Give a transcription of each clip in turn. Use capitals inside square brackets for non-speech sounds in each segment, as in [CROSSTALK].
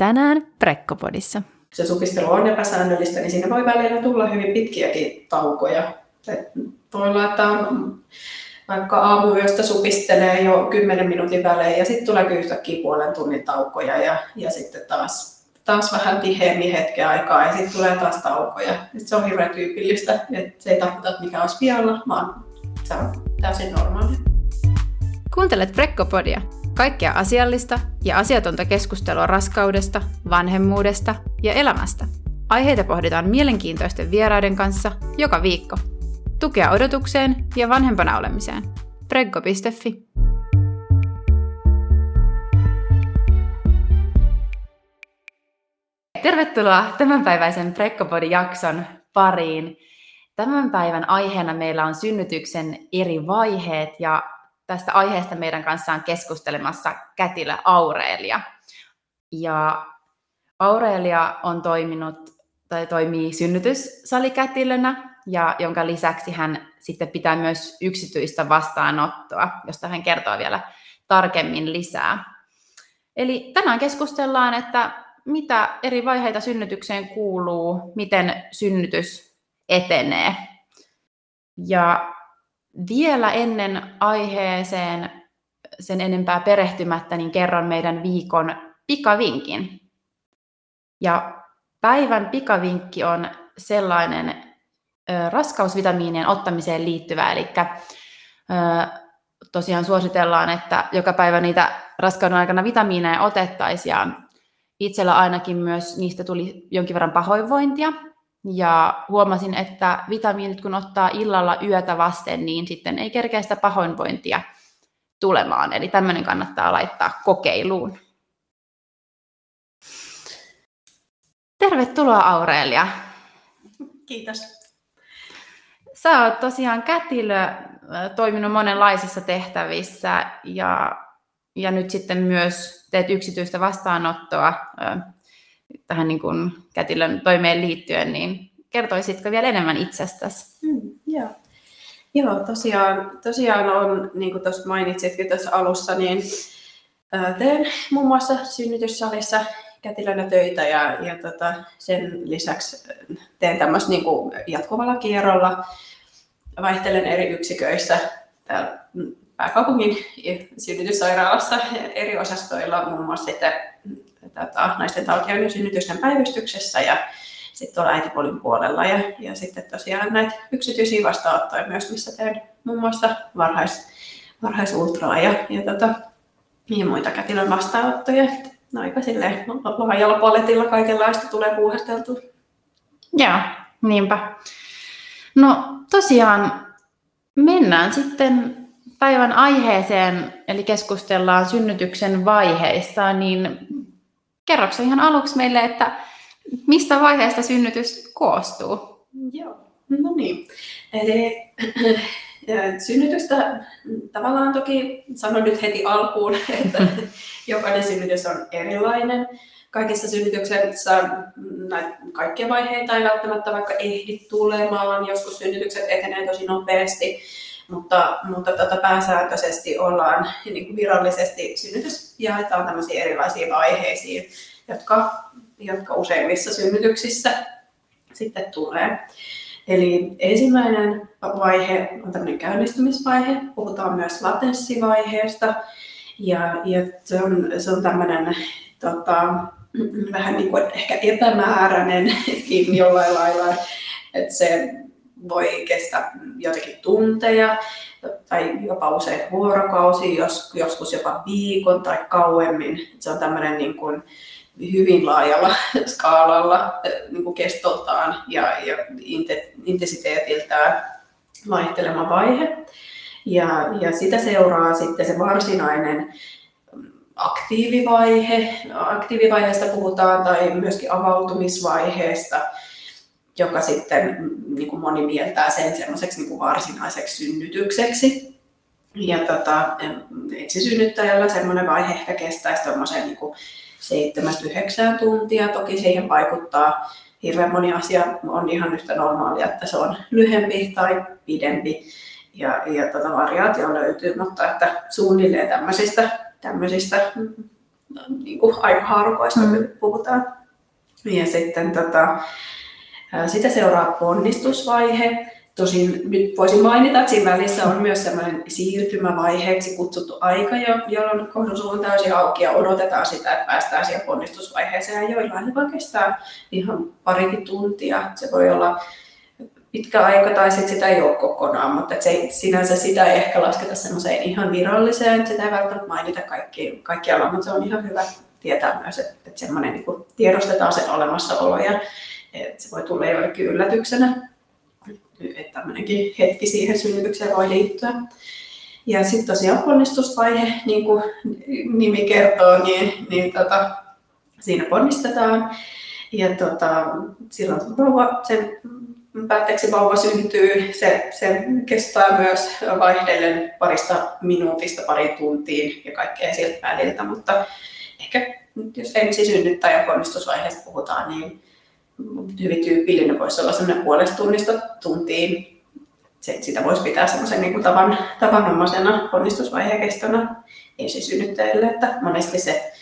Tänään Prekkopodissa. Se supistelu on epäsäännöllistä, niin siinä voi välillä tulla hyvin pitkiäkin taukoja. voi olla, että on vaikka aamuyöstä supistelee jo 10 minuutin välein ja sitten tulee yhtäkkiä puolen tunnin taukoja ja, ja sitten taas, taas vähän tiheämmin hetken aikaa ja sitten tulee taas taukoja. Sitten se on hirveän tyypillistä, että se ei tarkoita, että mikä olisi vialla, vaan se on täysin normaalia. Kuuntelet Prekkopodia, kaikkea asiallista ja asiatonta keskustelua raskaudesta, vanhemmuudesta ja elämästä. Aiheita pohditaan mielenkiintoisten vieraiden kanssa joka viikko. Tukea odotukseen ja vanhempana olemiseen. Preggo.fi Tervetuloa tämänpäiväisen Prekkopodi-jakson pariin. Tämän päivän aiheena meillä on synnytyksen eri vaiheet ja tästä aiheesta meidän kanssaan keskustelemassa kätilö Aurelia. Ja Aurelia on toiminut tai toimii synnytyssalikätilönä, ja jonka lisäksi hän sitten pitää myös yksityistä vastaanottoa, josta hän kertoo vielä tarkemmin lisää. Eli tänään keskustellaan, että mitä eri vaiheita synnytykseen kuuluu, miten synnytys etenee. Ja vielä ennen aiheeseen sen enempää perehtymättä, niin kerron meidän viikon pikavinkin. Ja päivän pikavinkki on sellainen ö, raskausvitamiinien ottamiseen liittyvä, eli ö, tosiaan suositellaan, että joka päivä niitä raskauden aikana vitamiineja otettaisiin, ja itsellä ainakin myös niistä tuli jonkin verran pahoinvointia, ja huomasin, että vitamiinit kun ottaa illalla yötä vasten, niin sitten ei kerkeä sitä pahoinvointia tulemaan. Eli tämmöinen kannattaa laittaa kokeiluun. Tervetuloa Aurelia. Kiitos. Sä oot tosiaan kätilö, toiminut monenlaisissa tehtävissä ja, ja nyt sitten myös teet yksityistä vastaanottoa tähän niin kuin kätilön toimeen liittyen, niin kertoisitko vielä enemmän itsestäsi? Mm, joo. Joo, tosiaan, tosiaan on, niin kuin tuossa mainitsitkin tuossa alussa, niin teen muun muassa synnytyssalissa kätilönä töitä ja, ja tota, sen lisäksi teen tämmöistä niin kuin jatkuvalla kierrolla. Vaihtelen eri yksiköissä täällä pääkaupungin synnytyssairaalassa eri osastoilla, muun muassa sitten tota, naisten tautien ja synnytysten päivystyksessä ja sitten tuolla äitipolin puolella ja, ja sitten tosiaan näitä yksityisiä vastaanottoja myös, missä teen muun muassa varhais, varhaisultraa ja, ja, tota, ja muita kätilön vastaanottoja. No aika silleen laajalla paletilla kaikenlaista tulee puuhasteltua. Joo, niinpä. No tosiaan mennään sitten päivän aiheeseen, eli keskustellaan synnytyksen vaiheista, niin kerroksä ihan aluksi meille, että mistä vaiheesta synnytys koostuu? Joo, no niin. Eli [CLEARS THROAT] synnytystä tavallaan toki sanon nyt heti alkuun, [LAUGHS] että [LAUGHS] jokainen synnytys on erilainen. Kaikissa synnytyksissä näitä kaikkia vaiheita ei välttämättä vaikka ehdi tulemaan. Joskus synnytykset etenee tosi nopeasti mutta, mutta tota pääsääntöisesti ollaan niin kuin virallisesti synnytys jaetaan tämmöisiin erilaisiin vaiheisiin, jotka, jotka useimmissa synnytyksissä sitten tulee. Eli ensimmäinen vaihe on tämmöinen käynnistymisvaihe, puhutaan myös latenssivaiheesta, ja, ja se on, se on tämmöinen tota, vähän niin kuin ehkä epämääräinen [LAUGHS] jollain lailla, että se voi kestää jotenkin tunteja tai jopa useita vuorokausia, jos, joskus jopa viikon tai kauemmin. Se on tämmöinen niin kuin hyvin laajalla [LAUGHS] skaalalla niin kuin kestoltaan ja, ja intensiteetiltään vaihtelema vaihe. Ja, ja sitä seuraa sitten se varsinainen aktiivivaihe. Aktiivivaiheesta puhutaan tai myöskin avautumisvaiheesta joka sitten mm, niin kuin moni mieltää sen semmoiseksi niin varsinaiseksi synnytykseksi. Ja tota, ensisynnyttäjällä semmoinen vaihe ehkä kestäisi tuommoisen niin 7-9 tuntia. Toki siihen vaikuttaa hirveän moni asia on ihan yhtä normaalia, että se on lyhempi tai pidempi. Ja, ja tota variaatio löytyy, mutta että suunnilleen tämmöisistä, tämmöisistä niin kuin aivahaarukoista mm. puhutaan. Ja sitten tota, sitä seuraa ponnistusvaihe. Tosin nyt voisin mainita, että siinä välissä on myös sellainen siirtymävaiheeksi kutsuttu aika, jolloin kohdun suu on täysin auki ja odotetaan sitä, että päästään siihen ponnistusvaiheeseen. Ja joillain se voi kestää ihan parikin tuntia. Se voi olla pitkä aika tai sitten sitä ei ole kokonaan, mutta se, sinänsä sitä ei ehkä lasketa semmoiseen ihan viralliseen, sitä ei välttämättä mainita kaikki, kaikkialla, mutta se on ihan hyvä tietää myös, että, että semmoinen niin tiedostetaan sen olemassaolo ja että se voi tulla jollekin yllätyksenä, että tämmöinenkin hetki siihen synnytykseen voi liittyä. Ja sitten tosiaan ponnistusvaihe, niin kuin nimi kertoo, niin, niin tota, siinä ponnistetaan. Ja tota, silloin vauva, sen päätteeksi vauva syntyy, se, se kestää myös vaihdellen parista minuutista pari tuntiin ja kaikkea siltä väliltä, mutta ehkä jos ensisynnyttäjä ponnistusvaiheesta puhutaan, niin hyvin tyypillinen voisi olla semmoinen puolesta tunnista tuntiin. Se, sitä voisi pitää semmoisen niin kuin tavan, tavanomaisena ponnistusvaiheen kestona ensisynnyttäjälle, että monesti se,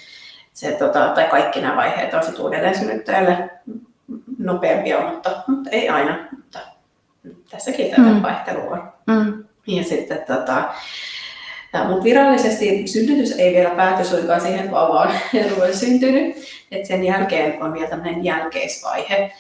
se tota, tai kaikki nämä vaiheet on sitten uudelleen synnyttäjälle nopeampia, mutta, mutta ei aina. Mutta tässäkin tätä mm. vaihtelua on. Mm. Ja sitten tota, mutta virallisesti synnytys ei vielä pääty suinkaan siihen, että vauva on syntynyt. Et sen jälkeen on vielä tämmöinen jälkeisvaihe,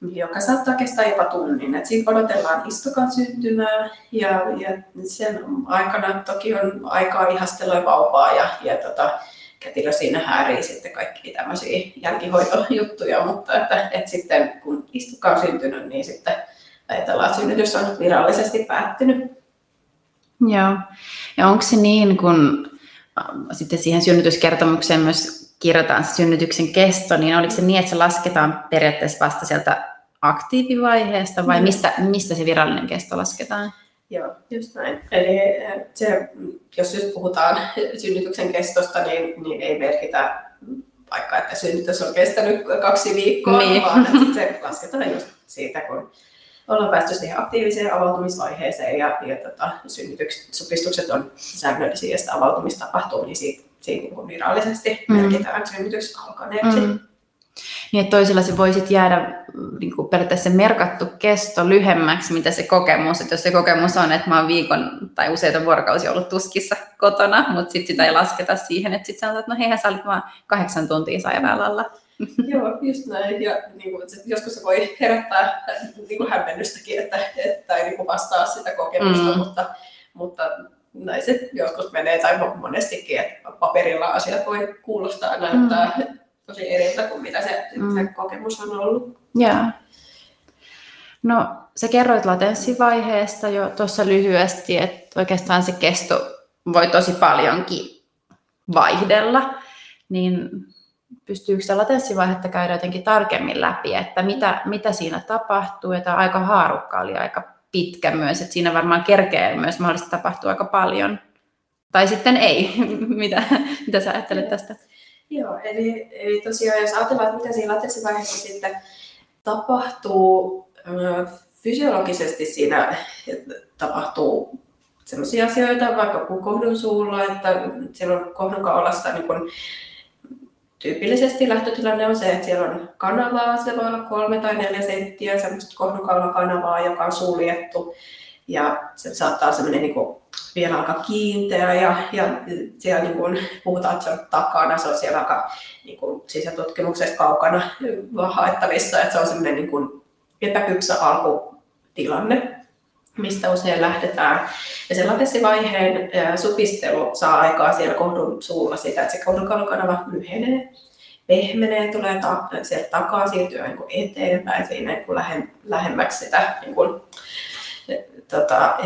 joka saattaa kestää jopa tunnin. Et siinä odotellaan istukan syntymää ja, ja sen aikana toki on aikaa ihastella vauvaa ja, ja tota, kätilö siinä häärii sitten kaikki tämmöisiä jälkihoitojuttuja, mutta että, että sitten kun istukka on syntynyt, niin sitten ajatellaan, että synnytys on virallisesti päättynyt. Joo. Ja onko se niin, kun äh, sitten siihen synnytyskertomukseen myös kirjataan se synnytyksen kesto, niin oliko se niin, että se lasketaan periaatteessa vasta sieltä aktiivivaiheesta vai mm. mistä, mistä se virallinen kesto lasketaan? Joo, just näin. Eli äh, se, jos just puhutaan [LAUGHS] synnytyksen kestosta, niin, niin ei merkitä vaikka, että synnytys on kestänyt kaksi viikkoa, niin. vaan että se lasketaan just siitä, kun ollaan päästy siihen aktiiviseen avautumisvaiheeseen ja, ja tota, synnytykset on säännöllisiä ja sitä avautumista tapahtuu, niin siitä, siitä niin kuin virallisesti mm. merkitään synnytys alkaneeksi. Mm. Niin, että toisilla se voisi jäädä niin kuin periaatteessa merkattu kesto lyhemmäksi, mitä se kokemus. Että jos se kokemus on, että mä oon viikon tai useita vuorokausia ollut tuskissa kotona, mutta sitten sitä ei lasketa siihen, että sitten sanotaan, että no heihän sä olit vaan kahdeksan tuntia sairaalalla. [LAUGHS] Joo, just näin. Ja niin kuin, joskus se voi herättää niin kuin hämmennystäkin, että, että ei niin kuin vastaa sitä kokemusta, mm. mutta, mutta näin se joskus menee, tai monestikin, että paperilla asiat voi kuulostaa ja näyttää mm. tosi eriltä kuin mitä se, mm. se kokemus on ollut. Yeah. No, sä kerroit latenssivaiheesta jo tuossa lyhyesti, että oikeastaan se kesto voi tosi paljonkin vaihdella, niin pystyykö sitä latenssivaihetta käydä jotenkin tarkemmin läpi, että mitä, mitä siinä tapahtuu, ja tämä aika haarukka oli aika pitkä myös, että siinä varmaan kerkee myös mahdollisesti tapahtuu aika paljon. Tai sitten ei. [LAUGHS] mitä, mitä sä ajattelet tästä? Joo, eli, eli tosiaan jos ajatellaan, että mitä siinä latenssivaiheessa sitten tapahtuu, fysiologisesti siinä tapahtuu sellaisia asioita, vaikka kohdun suulla, että siellä on kohdun kaulassa niin kun tyypillisesti lähtötilanne on se, että siellä on kanavaa, se voi olla kolme tai neljä senttiä, semmoista kohdunkaulan kanavaa, joka on suljettu. Ja se saattaa semmoinen niin kuin vielä aika kiinteä ja, ja siellä niin kuin puhutaan, että se on takana, se on siellä aika niin kuin sisätutkimuksesta kaukana haettavissa, että se on semmoinen niin kuin epäkypsä alkutilanne mistä usein lähdetään. Ja se latessivaiheen supistelu saa aikaa siellä kohdun suulla sitä, että se kohdun kanava lyhenee, pehmenee, tulee ta- sieltä takaa, siirtyy niin kuin eteenpäin siinä niin kuin lähem- lähemmäksi sitä niin kuin, tota,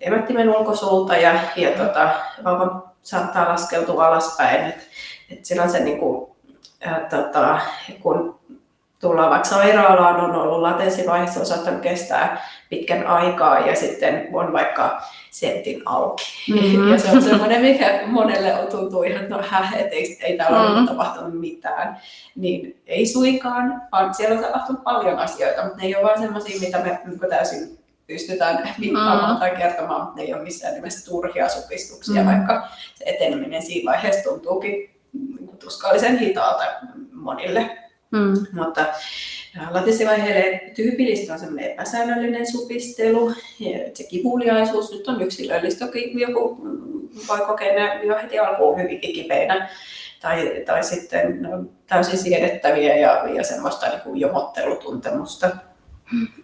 emättimen ulkosuulta ja, ja tota, vauva saattaa laskeutua alaspäin. Et, et silloin se niin kuin, ää, tota, kun tullaan vaikka sairaalaan, on ollut latenssivaiheessa, on saattanut kestää pitkän aikaa ja sitten on vaikka sentin auki. Mm-hmm. Ja se on semmoinen, mikä monelle on tuntuu ihan, että no häh, et ei, ei täällä mm-hmm. ole tapahtunut mitään. Niin ei suikaan, vaan siellä on tapahtunut paljon asioita, mutta ne ei ole vain semmoisia, mitä me niin täysin pystytään mittaamaan mm. tai kertomaan, mutta ne ei ole missään nimessä turhia supistuksia, mm. vaikka se eteneminen siinä vaiheessa tuntuukin tuskallisen hitaalta monille. Mm. Mutta latensivaiheelle tyypillistä on semmoinen epäsäännöllinen supistelu. Ja se kivuliaisuus nyt on yksilöllistä. Toki joku voi kokea ne jo heti alkuun hyvinkin kipeinä. Tai, tai sitten no, täysin siedettäviä ja, ja semmoista niin kuin jomottelutuntemusta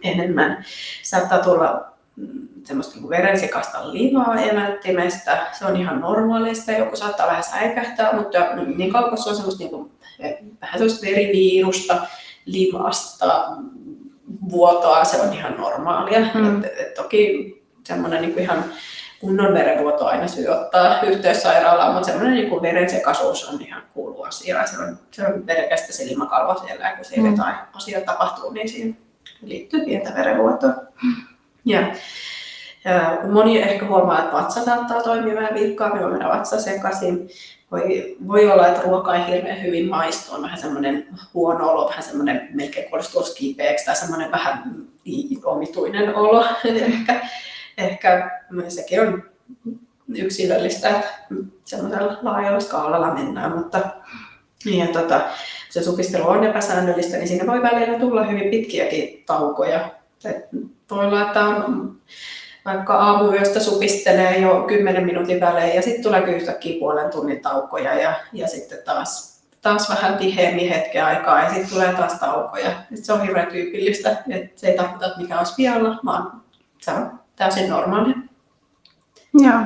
enemmän. Saattaa tulla mm, semmoista niin verensikasta livaa emättimestä. Se on ihan normaalista. Joku saattaa vähän säikähtää, mutta niin kauan kun se on semmoista niin kuin, vähän semmoista veriviirusta, limasta, vuotoa, se on ihan normaalia. Mm. Et, et toki semmoinen niin ihan kunnon verenvuoto aina syy ottaa yhteys sairaalaan, mutta semmoinen niin verensekaisuus on ihan kuulu asia. Se on, se on verekästä se limakalvo siellä, ja kun siellä mm. jotain asiaa tapahtuu, niin siihen liittyy pientä verenvuotoa. Mm. Ja, ja moni ehkä huomaa, että vatsa saattaa toimia vähän vilkkaammin, voi mennä vatsa sekaisin voi, voi olla, että ruoka ei hirveän hyvin maistu, on vähän semmoinen huono olo, vähän semmoinen melkein kuulostuu kipeäksi tai semmoinen vähän omituinen olo. [LAUGHS] ehkä, ehkä sekin on yksilöllistä, että semmoisella laajalla skaalalla mennään, mutta ja tota, se supistelu on epäsäännöllistä, niin siinä voi välillä tulla hyvin pitkiäkin taukoja. Et voi olla, että on vaikka aamuyöstä supistelee jo 10 minuutin välein ja sitten tulee yhtäkkiä puolen tunnin taukoja ja, ja sitten taas, taas vähän tiheämmin hetken aikaa ja sitten tulee taas taukoja. Et se on hirveän tyypillistä, että se ei tarkoita, että mikä olisi vialla, vaan se on täysin normaali. Joo.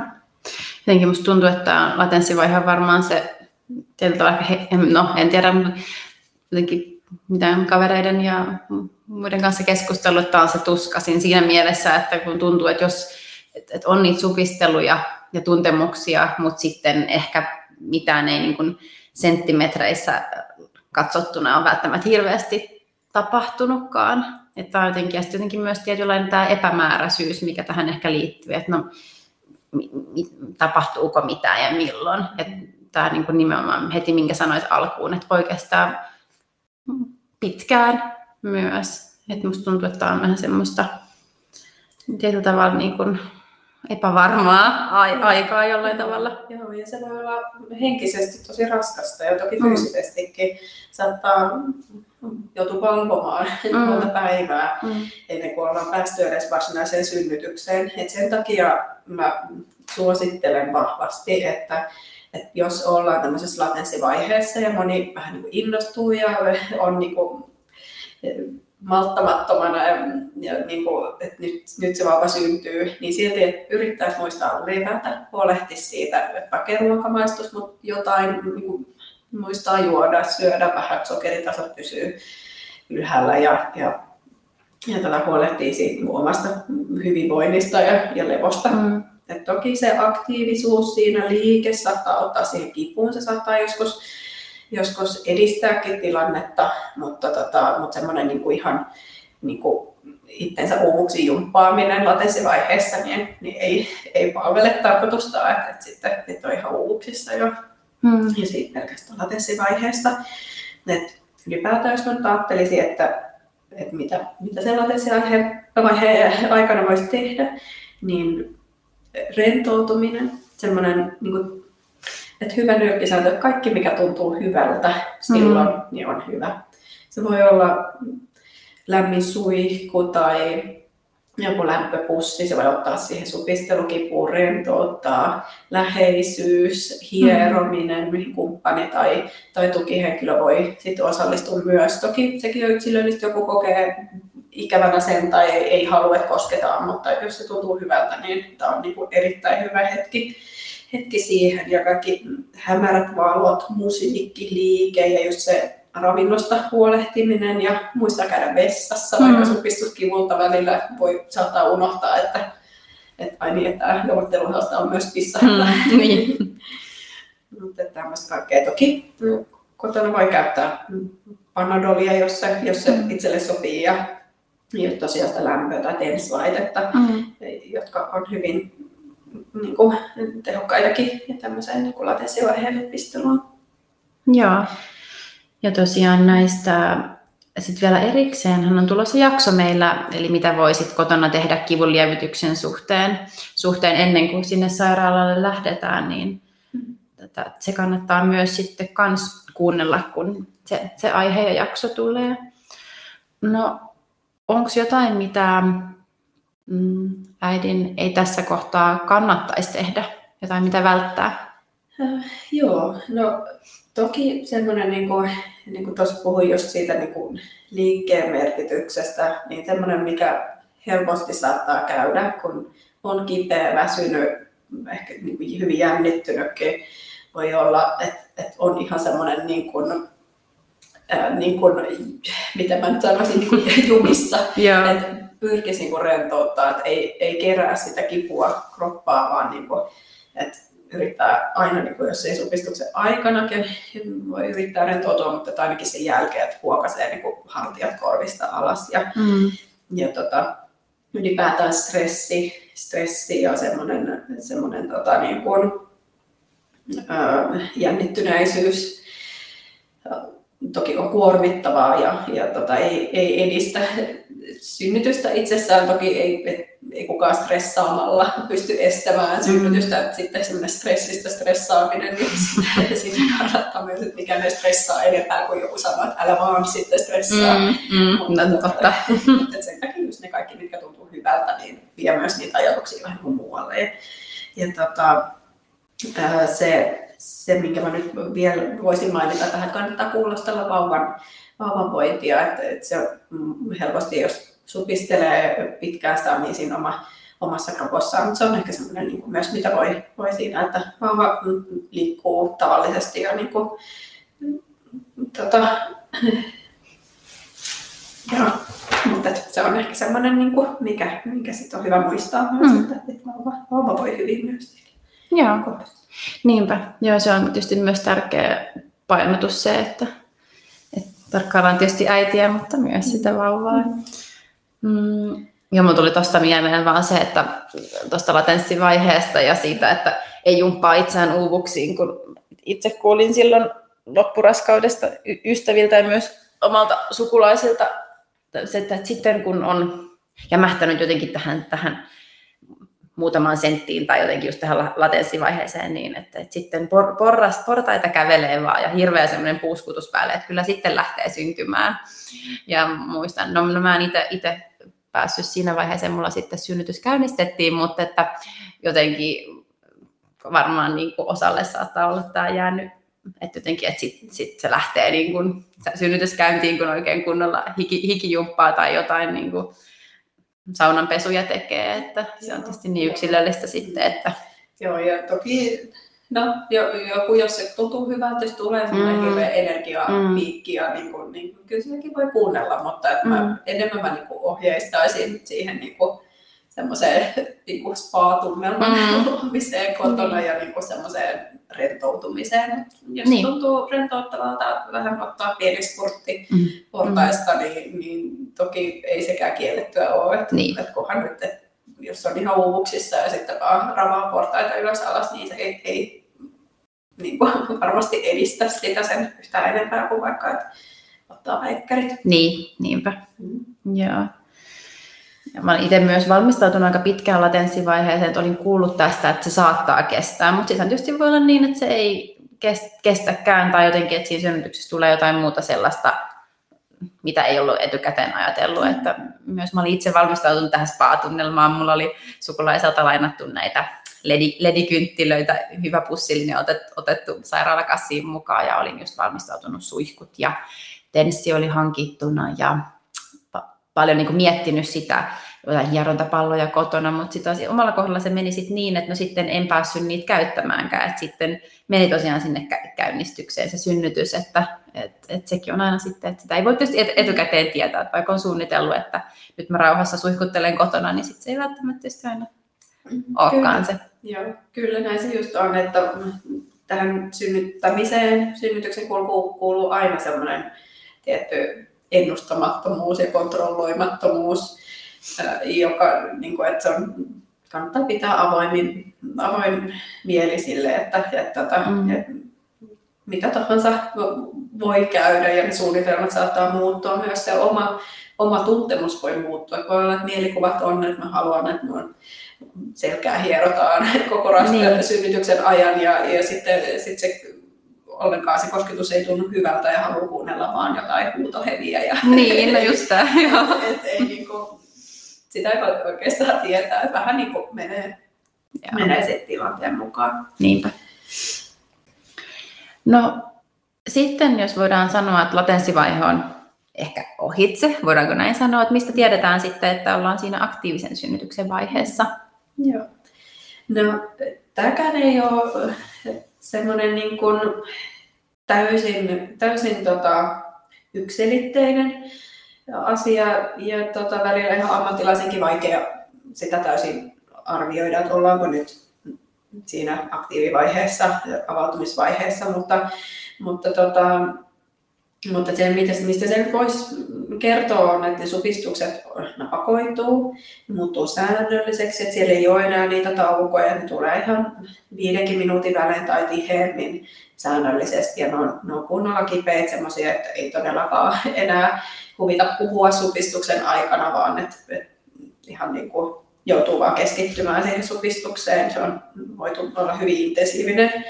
Jotenkin musta tuntuu, että latenssivaihe on varmaan se tietyllä tavalla, no en tiedä, jotenkin mitään kavereiden ja muiden kanssa keskustellut, että on se tuskasin siinä mielessä, että kun tuntuu, että jos että on niitä supisteluja ja tuntemuksia, mutta sitten ehkä mitään ei niin kuin senttimetreissä katsottuna on välttämättä hirveästi tapahtunutkaan. Että on jotenkin, ja jotenkin myös tietynlainen tämä epämääräisyys, mikä tähän ehkä liittyy, että no, mi, mi, tapahtuuko mitään ja milloin. Että tämä niin kuin nimenomaan heti, minkä sanoit alkuun, että voi kestää pitkään myös. Että musta tuntuu, että on vähän semmoista tietyllä tavalla niin kuin epävarmaa aikaa jollain tavalla. Joo, ja se voi olla henkisesti tosi raskasta ja toki mm. fyysisestikin. Mm. Saattaa joutua valvomaan mm. monta päivää mm. ennen kuin ollaan päästy edes varsinaiseen synnytykseen. Et sen takia mä suosittelen vahvasti, että että jos ollaan tämmöisessä latenssivaiheessa ja moni vähän niin kuin innostuu ja on niin kuin malttamattomana ja, ja niin kuin, että nyt, nyt se vauva syntyy, niin silti yrittäisi muistaa levätä, huolehtia siitä, että vaikka mutta jotain niin kuin, muistaa juoda, syödä vähän, sokeritasot pysyy ylhäällä ja, ja, ja tätä huolehtii siitä niin omasta hyvinvoinnista ja, ja levosta. Mm. Et toki se aktiivisuus siinä liike saattaa ottaa siihen kipuun, se saattaa joskus, joskus edistääkin tilannetta, mutta, tota, mutta semmoinen niin kuin ihan niin kuin itsensä uuvuksi jumppaaminen latensivaiheessa niin, niin ei, ei palvele tarkoitusta, että, että sitten että on ihan uuvuksissa jo hmm. ja siitä pelkästään latenssivaiheesta. Et ylipäätään jos nyt ajattelisin, että, että mitä, mitä se latenssivaiheen aikana voisi tehdä, niin rentoutuminen, semmoinen, niin kuin, että hyvä nyrkkisääntö, että kaikki mikä tuntuu hyvältä silloin, mm. niin on hyvä. Se voi olla lämmin suihku tai joku lämpöpussi, se voi ottaa siihen supistelukipuun, rentouttaa, läheisyys, hierominen, mihin kumppani tai, tai tukihenkilö voi sitten osallistua myös. Toki sekin on yksilöllistä, joku kokee ikävänä sen tai ei, ei halua, että kosketaan, mutta jos se tuntuu hyvältä, niin tämä on niin kuin erittäin hyvä hetki, hetki siihen. Ja kaikki hämärät valot, musiikki, liike ja just se ravinnosta huolehtiminen ja muista käydä vessassa, mm. vaikka supistuskivulta välillä voi saattaa unohtaa, että, että ai niin, että neuvotteluhausta on myös pissa. Mm, niin. [LAUGHS] Mutta tämmöistä kaikkea toki kotona voi käyttää panadolia, jos se, jos se mm. itselle sopii ja just tosiaan sitä lämpöä tai tenslaitetta, mm. jotka on hyvin niin kuin, tehokkaitakin ja tämmöiseen niin latenssivaiheen pisteluun. Joo. Ja tosiaan näistä sitten vielä erikseen hän on tulossa jakso meillä, eli mitä voisit kotona tehdä kivunlievityksen suhteen, suhteen ennen kuin sinne sairaalalle lähdetään, niin tätä, se kannattaa myös sitten kans kuunnella, kun se, se aihe ja jakso tulee. No, onko jotain, mitä mm, äidin ei tässä kohtaa kannattaisi tehdä? Jotain, mitä välttää? Äh, joo, no toki semmoinen, niin kuin, niin kuin tuossa puhuin just siitä niin kuin liikkeen merkityksestä, niin semmoinen, mikä helposti saattaa käydä, kun on kipeä, väsynyt, ehkä niin hyvin jännittynytkin, voi olla, että, että on ihan semmoinen niin kuin, ää, niin kuin, mitä mä nyt sanoisin, niin [LAUGHS] jumissa, että pyrkisi niin kuin rentouttaa, että ei, ei kerää sitä kipua kroppaa, vaan niin kuin, että yrittää aina, niin kuin jos ei supistuksen aikana, voi yrittää rentoutua, mutta ainakin sen jälkeen, että huokaisee niin kuin hartiat korvista alas. Ja, mm. ja tota, ylipäätään stressi, stressi ja semmoinen, semmoinen tota, niin kuin, ää, jännittyneisyys toki on kuormittavaa ja, ja tota, ei, ei edistä synnytystä itsessään. Toki ei, ei kukaan stressaamalla pysty estämään synnytystä. Mm. Sitten semmoinen stressistä stressaaminen, niin [LAUGHS] sitten kannattaa myös, että mikä ne stressaa enempää kuin joku sanoo, että älä vaan sitten stressaa. Mm, mm, mutta, no, totta. [LAUGHS] Mutta sen takia just ne kaikki, mitkä tuntuu hyvältä, niin vie myös niitä ajatuksia vähän muualle. Ja, ja tota, se, se, minkä mä nyt vielä voisin mainita, että tähän kannattaa kuulostella vauvan, vauvan vointia, että, että se on helposti, jos supistelee pitkään sitä, niin siinä oma, omassa kropossaan, mutta se on ehkä semmoinen niin kuin myös, mitä voi, voi siinä, että vauva liikkuu tavallisesti ja niin kuin, tota, [LAUGHS] Joo, mutta se on ehkä semmoinen, niin kuin, mikä, mikä sit on hyvä muistaa myös, mm. että, että vauva, vauva voi hyvin myös. Joo, niinpä. Joo, se on tietysti myös tärkeä painotus se, että, että tarkkaillaan tietysti äitiä, mutta myös mm. sitä vauvaa. Mm. Ja mun tuli tuosta mieleen vaan se, että tuosta latenssivaiheesta ja siitä, että ei jumppaa itseään uuvuksiin, kun itse kuulin silloin loppuraskaudesta ystäviltä ja myös omalta sukulaisilta, että sitten kun on jämähtänyt jotenkin tähän, tähän muutamaan senttiin tai jotenkin just tähän latenssivaiheeseen, niin että, että sitten por, porras, portaita kävelee vaan ja hirveä semmoinen puuskutus päälle, että kyllä sitten lähtee syntymään. Ja muistan, no, no mä en itse päässyt siinä vaiheeseen, mulla sitten synnytys käynnistettiin, mutta että jotenkin varmaan niin kuin osalle saattaa olla tämä jäänyt, että jotenkin, että sitten sit se lähtee niin kuin synnytyskäyntiin, kun oikein kunnolla hiki, hikijumppaa tai jotain niin kuin saunanpesuja tekee, että se on tietysti niin yksilöllistä sitten, että... Joo, ja toki No, joku, jos se tuntuu hyvältä, jos tulee sellainen mm. hirveä energiapiikki, mm. ja niin kuin, niin kyllä sitäkin voi kuunnella, mutta että mm. mä, enemmän mä niin kuin ohjeistaisin siihen niin kuin, semmoiseen [LAUGHS] niin kuin spa-tunnelman mm. luomiseen kotona mm. ja niin kuin semmoiseen rentoutumiseen. Jos niin. tuntuu rentouttavalta vähän ottaa pieni spurtti mm. portaista, mm. niin, niin toki ei sekään kiellettyä ole. Että, niin. että kunhan nyt, että jos on ihan uuvuksissa ja sitten vaan ravaa portaita ylös alas, niin se ei, ei niin kuin varmasti edistä sitä sen yhtään enempää kuin vaikka, että ottaa väikkärit. Niin, niinpä. Mm. Joo. Ja mä olen itse myös valmistautunut aika pitkään latenssivaiheeseen, että olin kuullut tästä, että se saattaa kestää, mutta sitten tietysti voi olla niin, että se ei kestäkään tai jotenkin, että siinä synnytyksessä tulee jotain muuta sellaista, mitä ei ollut etukäteen ajatellut. Mm. Että myös mä olin itse valmistautunut tähän spa-tunnelmaan. Mulla oli sukulaiselta lainattu näitä ledi, ledikynttilöitä, hyvä pussillinen otettu, otettu sairaalakassiin mukaan ja olin just valmistautunut suihkut ja tenssi oli hankittuna ja paljon niin kuin miettinyt sitä, jotain hierontapalloja kotona, mutta sitten omalla kohdalla se meni sitten niin, että no sitten en päässyt niitä käyttämäänkään, että sitten meni tosiaan sinne käynnistykseen se synnytys, että et, et sekin on aina sitten, että sitä ei voi tietysti etukäteen tietää, että vaikka on suunnitellut, että nyt mä rauhassa suihkuttelen kotona, niin sitten se ei välttämättä tietysti aina mm-hmm. olekaan se. Joo, kyllä näin se just on, että tähän synnyttämiseen, synnytyksen kulkuun kuuluu aina semmoinen tietty ennustamattomuus ja kontrolloimattomuus, joka, niin kuin, että se on, kannattaa pitää avoimin, avoin mieli sille, että, että, että, mm. että mitä tahansa voi käydä ja ne suunnitelmat saattaa muuttua. Myös se oma, oma tuntemus voi muuttua. Voi olla, että mielikuvat on, että mä haluan, että mun selkää hierotaan [LAUGHS] koko ras- Niin. synnytyksen ajan ja, ja sitten sit se ollenkaan se kosketus ei tunnu hyvältä ja haluaa kuunnella vaan jotain huutoheviä. Ja, Niin, no just tämä, [LAUGHS] joo. et ei niinku, sitä ei voi oikeastaan tietää, että vähän niin kuin menee, Joo. menee sitten tilanteen mukaan. Niinpä. No sitten jos voidaan sanoa, että latenssivaihe on ehkä ohitse, voidaanko näin sanoa, että mistä tiedetään sitten, että ollaan siinä aktiivisen synnytyksen vaiheessa? Joo. No, tämäkään ei ole semmoinen niin kuin täysin, täysin tota, yksilitteinen asia ja tota, välillä ihan ammattilaisenkin vaikea sitä täysin arvioida, että ollaanko nyt siinä aktiivivaiheessa, avautumisvaiheessa, mutta, mutta, tota, mutta se, mistä, mistä se nyt voisi kertoa, on, että ne supistukset napakoituu, ne muuttuu säännölliseksi, että siellä ei ole enää niitä taukoja, ne tulee ihan viidenkin minuutin välein tai tiheämmin säännöllisesti, ja ne on, ne on kunnolla kipeät semmoisia, että ei todellakaan [LAUGHS] enää huvita puhua supistuksen aikana, vaan että, että ihan niin kuin joutuu vaan keskittymään siihen supistukseen. Se on voitu olla hyvin intensiivinen,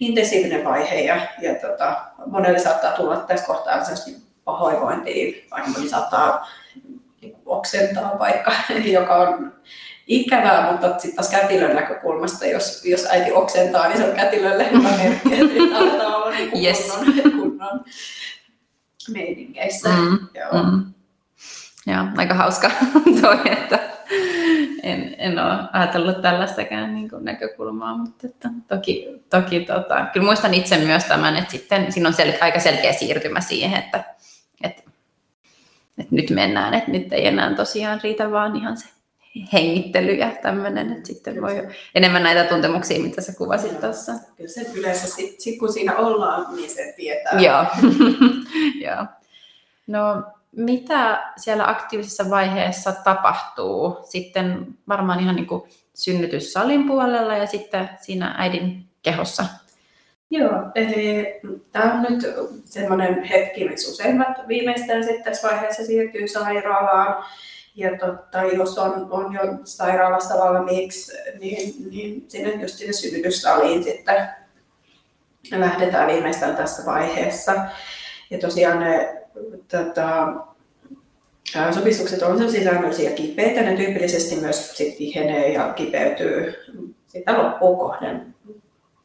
intensiivinen vaihe ja, ja tota, monelle saattaa tulla tässä kohtaa sellaista pahoinvointia, vaikka moni saattaa niin oksentaa vaikka, [LAUGHS] joka on ikävää, mutta sitten taas kätilön näkökulmasta, jos, jos äiti oksentaa, niin se on kätilölle [LAUGHS] hyvä merkki, että aletaan olla niin kuin Yes. kunnon, [LAUGHS] kunnon meininkeissä. Mm, Joo. Mm. Joo, aika hauska toi, että en, en ole ajatellut tällaistakään niin kuin näkökulmaa, mutta että toki, toki tota, kyllä muistan itse myös tämän, että sitten siinä on sel, aika selkeä siirtymä siihen, että, että, että nyt mennään, että nyt ei enää tosiaan riitä vaan ihan se hengittely ja tämmöinen, että sitten voi enemmän näitä tuntemuksia, mitä sä kuvasit tuossa. Kyllä se yleensä sit, sit kun siinä ollaan, niin se tietää. Joo. [LAUGHS] Joo. No, mitä siellä aktiivisessa vaiheessa tapahtuu? Sitten varmaan ihan niin kuin synnytyssalin puolella ja sitten siinä äidin kehossa. Joo, eli tämä on nyt semmoinen hetki, missä useimmat viimeistään sitten tässä vaiheessa siirtyy sairaalaan. Ja totta, jos on, on jo sairaalassa valmiiksi, niin, niin sinne, just sinne synnytyssaliin sitten lähdetään viimeistään tässä vaiheessa. Ja tosiaan ne tota, ää, supistukset on sellaisia säännöllisiä kipeitä, ne tyypillisesti myös sit tihenee ja kipeytyy sitä loppuun kohden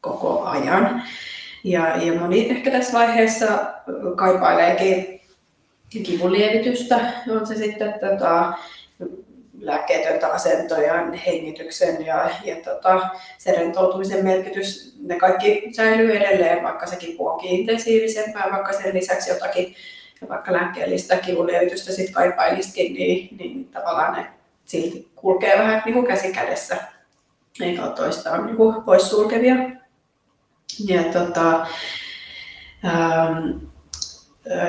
koko ajan. Ja, ja moni ehkä tässä vaiheessa kaipaileekin kivunlievitystä, on se sitten tota, lääkkeetöntä asentoja, hengityksen ja, ja tota, se rentoutumisen merkitys, ne kaikki säilyy edelleen, vaikka se kipu onkin intensiivisempää, vaikka sen lisäksi jotakin vaikka lääkkeellistä kivunlievitystä sit kaipailisikin, niin, niin tavallaan ne silti kulkee vähän niin kuin käsi kädessä, eikä ole toistaan niin kuin poissulkevia. Ja, tota, ähm,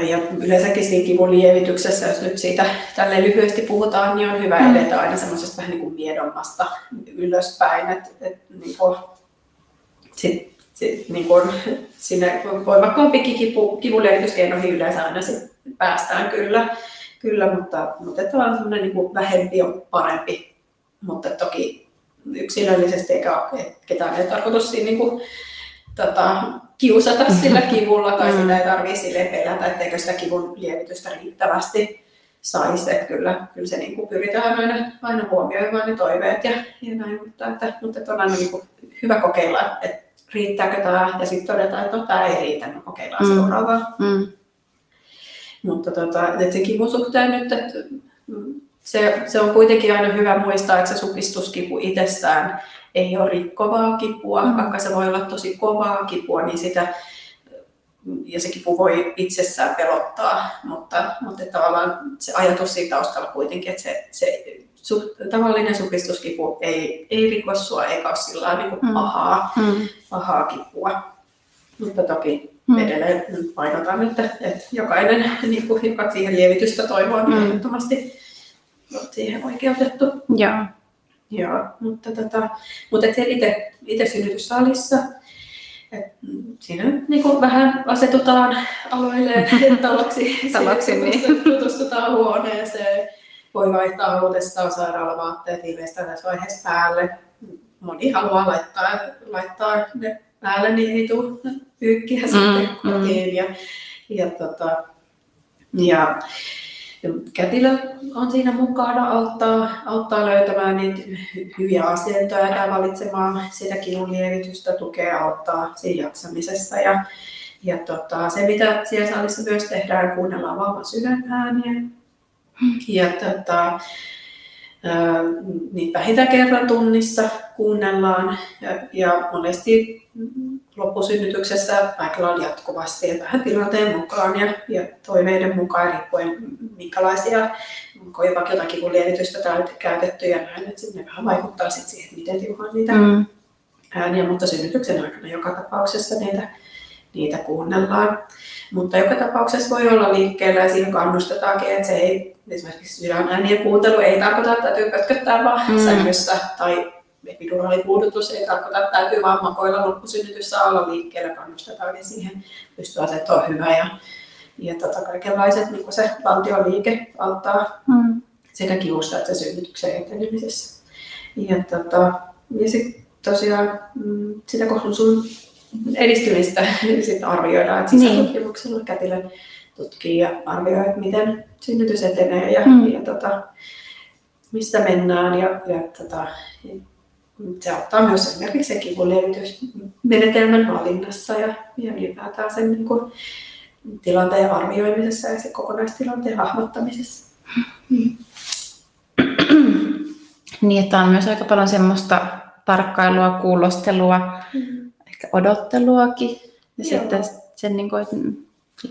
ja yleensäkin siinä kivun lievityksessä, jos nyt siitä tälle lyhyesti puhutaan, niin on hyvä Mm. edetä aina semmoisesta vähän niin kuin miedommasta ylöspäin. Et, et, niin kuin, sit, sit, niin kuin, sinne voimakkaampikin kipu, kivunlievityskeinoihin yleensä aina sit päästään kyllä, kyllä mutta, mutta että on semmoinen niin kuin vähempi on parempi. Mutta toki yksilöllisesti eikä ketään ei tarkoitus siinä niin kuin, tota, kiusata [LAUGHS] sillä kivulla tai Mm. sitä ei tarvitse silleen pelätä, etteikö sitä kivun lievitystä riittävästi saisi. Että kyllä, kyllä se niin kuin pyritään aina, aina huomioimaan ne toiveet ja, ja näin, mutta, että, mutta että on aina niin kuin hyvä kokeilla, että riittääkö tämä ja sitten todeta, että no, tämä ei riitä, no kokeillaan Mm. seuraavaa. Mm. Mutta tota, että se kivun suhteen nyt, että mm, se, se on kuitenkin aina hyvä muistaa, että se supistuskipu itsessään ei ole rikkovaa kipua, Mm. mm. vaikka se voi olla tosi kovaa kipua, niin sitä, ja se kipu voi itsessään pelottaa, mutta, mutta tavallaan se ajatus siitä taustalla kuitenkin, että se, se su, tavallinen supistuskipu ei, ei riko sua eikä ole sillä niin Mm. kuin pahaa, Mm. pahaa kipua. Mutta toki Mm. edelleen painotan, että, että jokainen, niin kuin, joka siihen lievitystä toivoo, niin Mm. ehdottomasti on siihen oikeutettu. Joo. Joo, mutta, tota, mutta et itse, itse synnytyssalissa, et, mm, siinä niin kuin vähän asetutaan aloilleen [LAUGHS] taloksi, Taloksi, niin. tutustu- tutustutaan huoneeseen voi vaihtaa halutessaan sairaalavaatteet viimeistään tässä vaiheessa päälle. Moni haluaa laittaa, laittaa ne päälle, niin ei tule pyykkiä mm, sitten mm. kotiin. Ja, ja, tota, ja kätilö on siinä mukana, auttaa, auttaa löytämään niitä hyviä asentoja ja valitsemaan sitä kivunlievitystä, tukea auttaa siinä jaksamisessa. Ja, ja tota, se, mitä siellä salissa myös tehdään, kuunnellaan vahva sydänääniä. Ja tota, niitä vähintään kerran tunnissa kuunnellaan. Ja, ja monesti loppusynnytyksessä on jatkuvasti ja vähän tilanteen mukaan. Ja, ja toiveiden mukaan riippuen minkälaisia, onko jotakin kun lievitystä käytetty ja näin, että ne vähän vaikuttaa sit siihen, miten tiuhaan niitä mm. ääniä, mutta synnytyksen aikana joka tapauksessa niitä, niitä kuunnellaan. Mutta joka tapauksessa voi olla liikkeellä ja siinä kannustetaankin, että se ei, esimerkiksi sydänäänien kuuntelu ei tarkoita, että täytyy pötköttää vaan mm. sängyssä tai epiduraalipuudutus ei tarkoita, että täytyy vaan makoilla loppusynnytyssä olla liikkeellä, kannustetaan siihen pystyy asettua hyvä ja, ja tota, kaikenlaiset niin se valtioliike auttaa mm. sekä kivussa että synnytyksen etenemisessä. Ja, tota, ja sitten tosiaan mm, sitä sun edistymistä sit arvioidaan, että sisätutkimuksella niin. kätilö tutkii ja arvioi, että miten synnytys etenee ja, mm. ja tota, missä mennään ja, ja tota, se auttaa myös esimerkiksi se kivunlievitysmenetelmän valinnassa ja, ja ylipäätään sen niin kuin, tilanteen arvioimisessa ja se kokonaistilanteen hahmottamisessa. Mm. Niin, että on myös aika paljon semmoista tarkkailua, kuulostelua, mm. Ehkä odotteluakin ja Joo. sitten sen niin kuin, että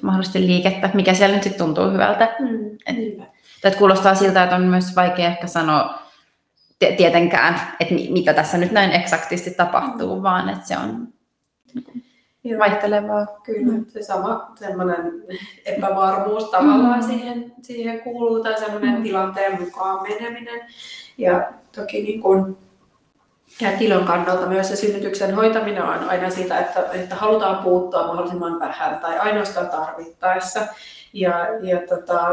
mahdollisesti liikettä, mikä siellä nyt sitten tuntuu hyvältä. Mm. Et, että kuulostaa siltä, että on myös vaikea ehkä sanoa tietenkään, että mitä tässä nyt näin eksaktisti tapahtuu, mm. vaan että se on Joo. vaihtelevaa. Kyllä, mm. se sama semmoinen epävarmuus tavallaan mm. siihen, siihen kuuluu tai semmoinen mm. tilanteen mukaan meneminen. Ja toki niin kuin tilon kannalta myös se synnytyksen hoitaminen on aina sitä, että, että halutaan puuttua mahdollisimman vähän tai ainoastaan tarvittaessa. Ja, ja tota,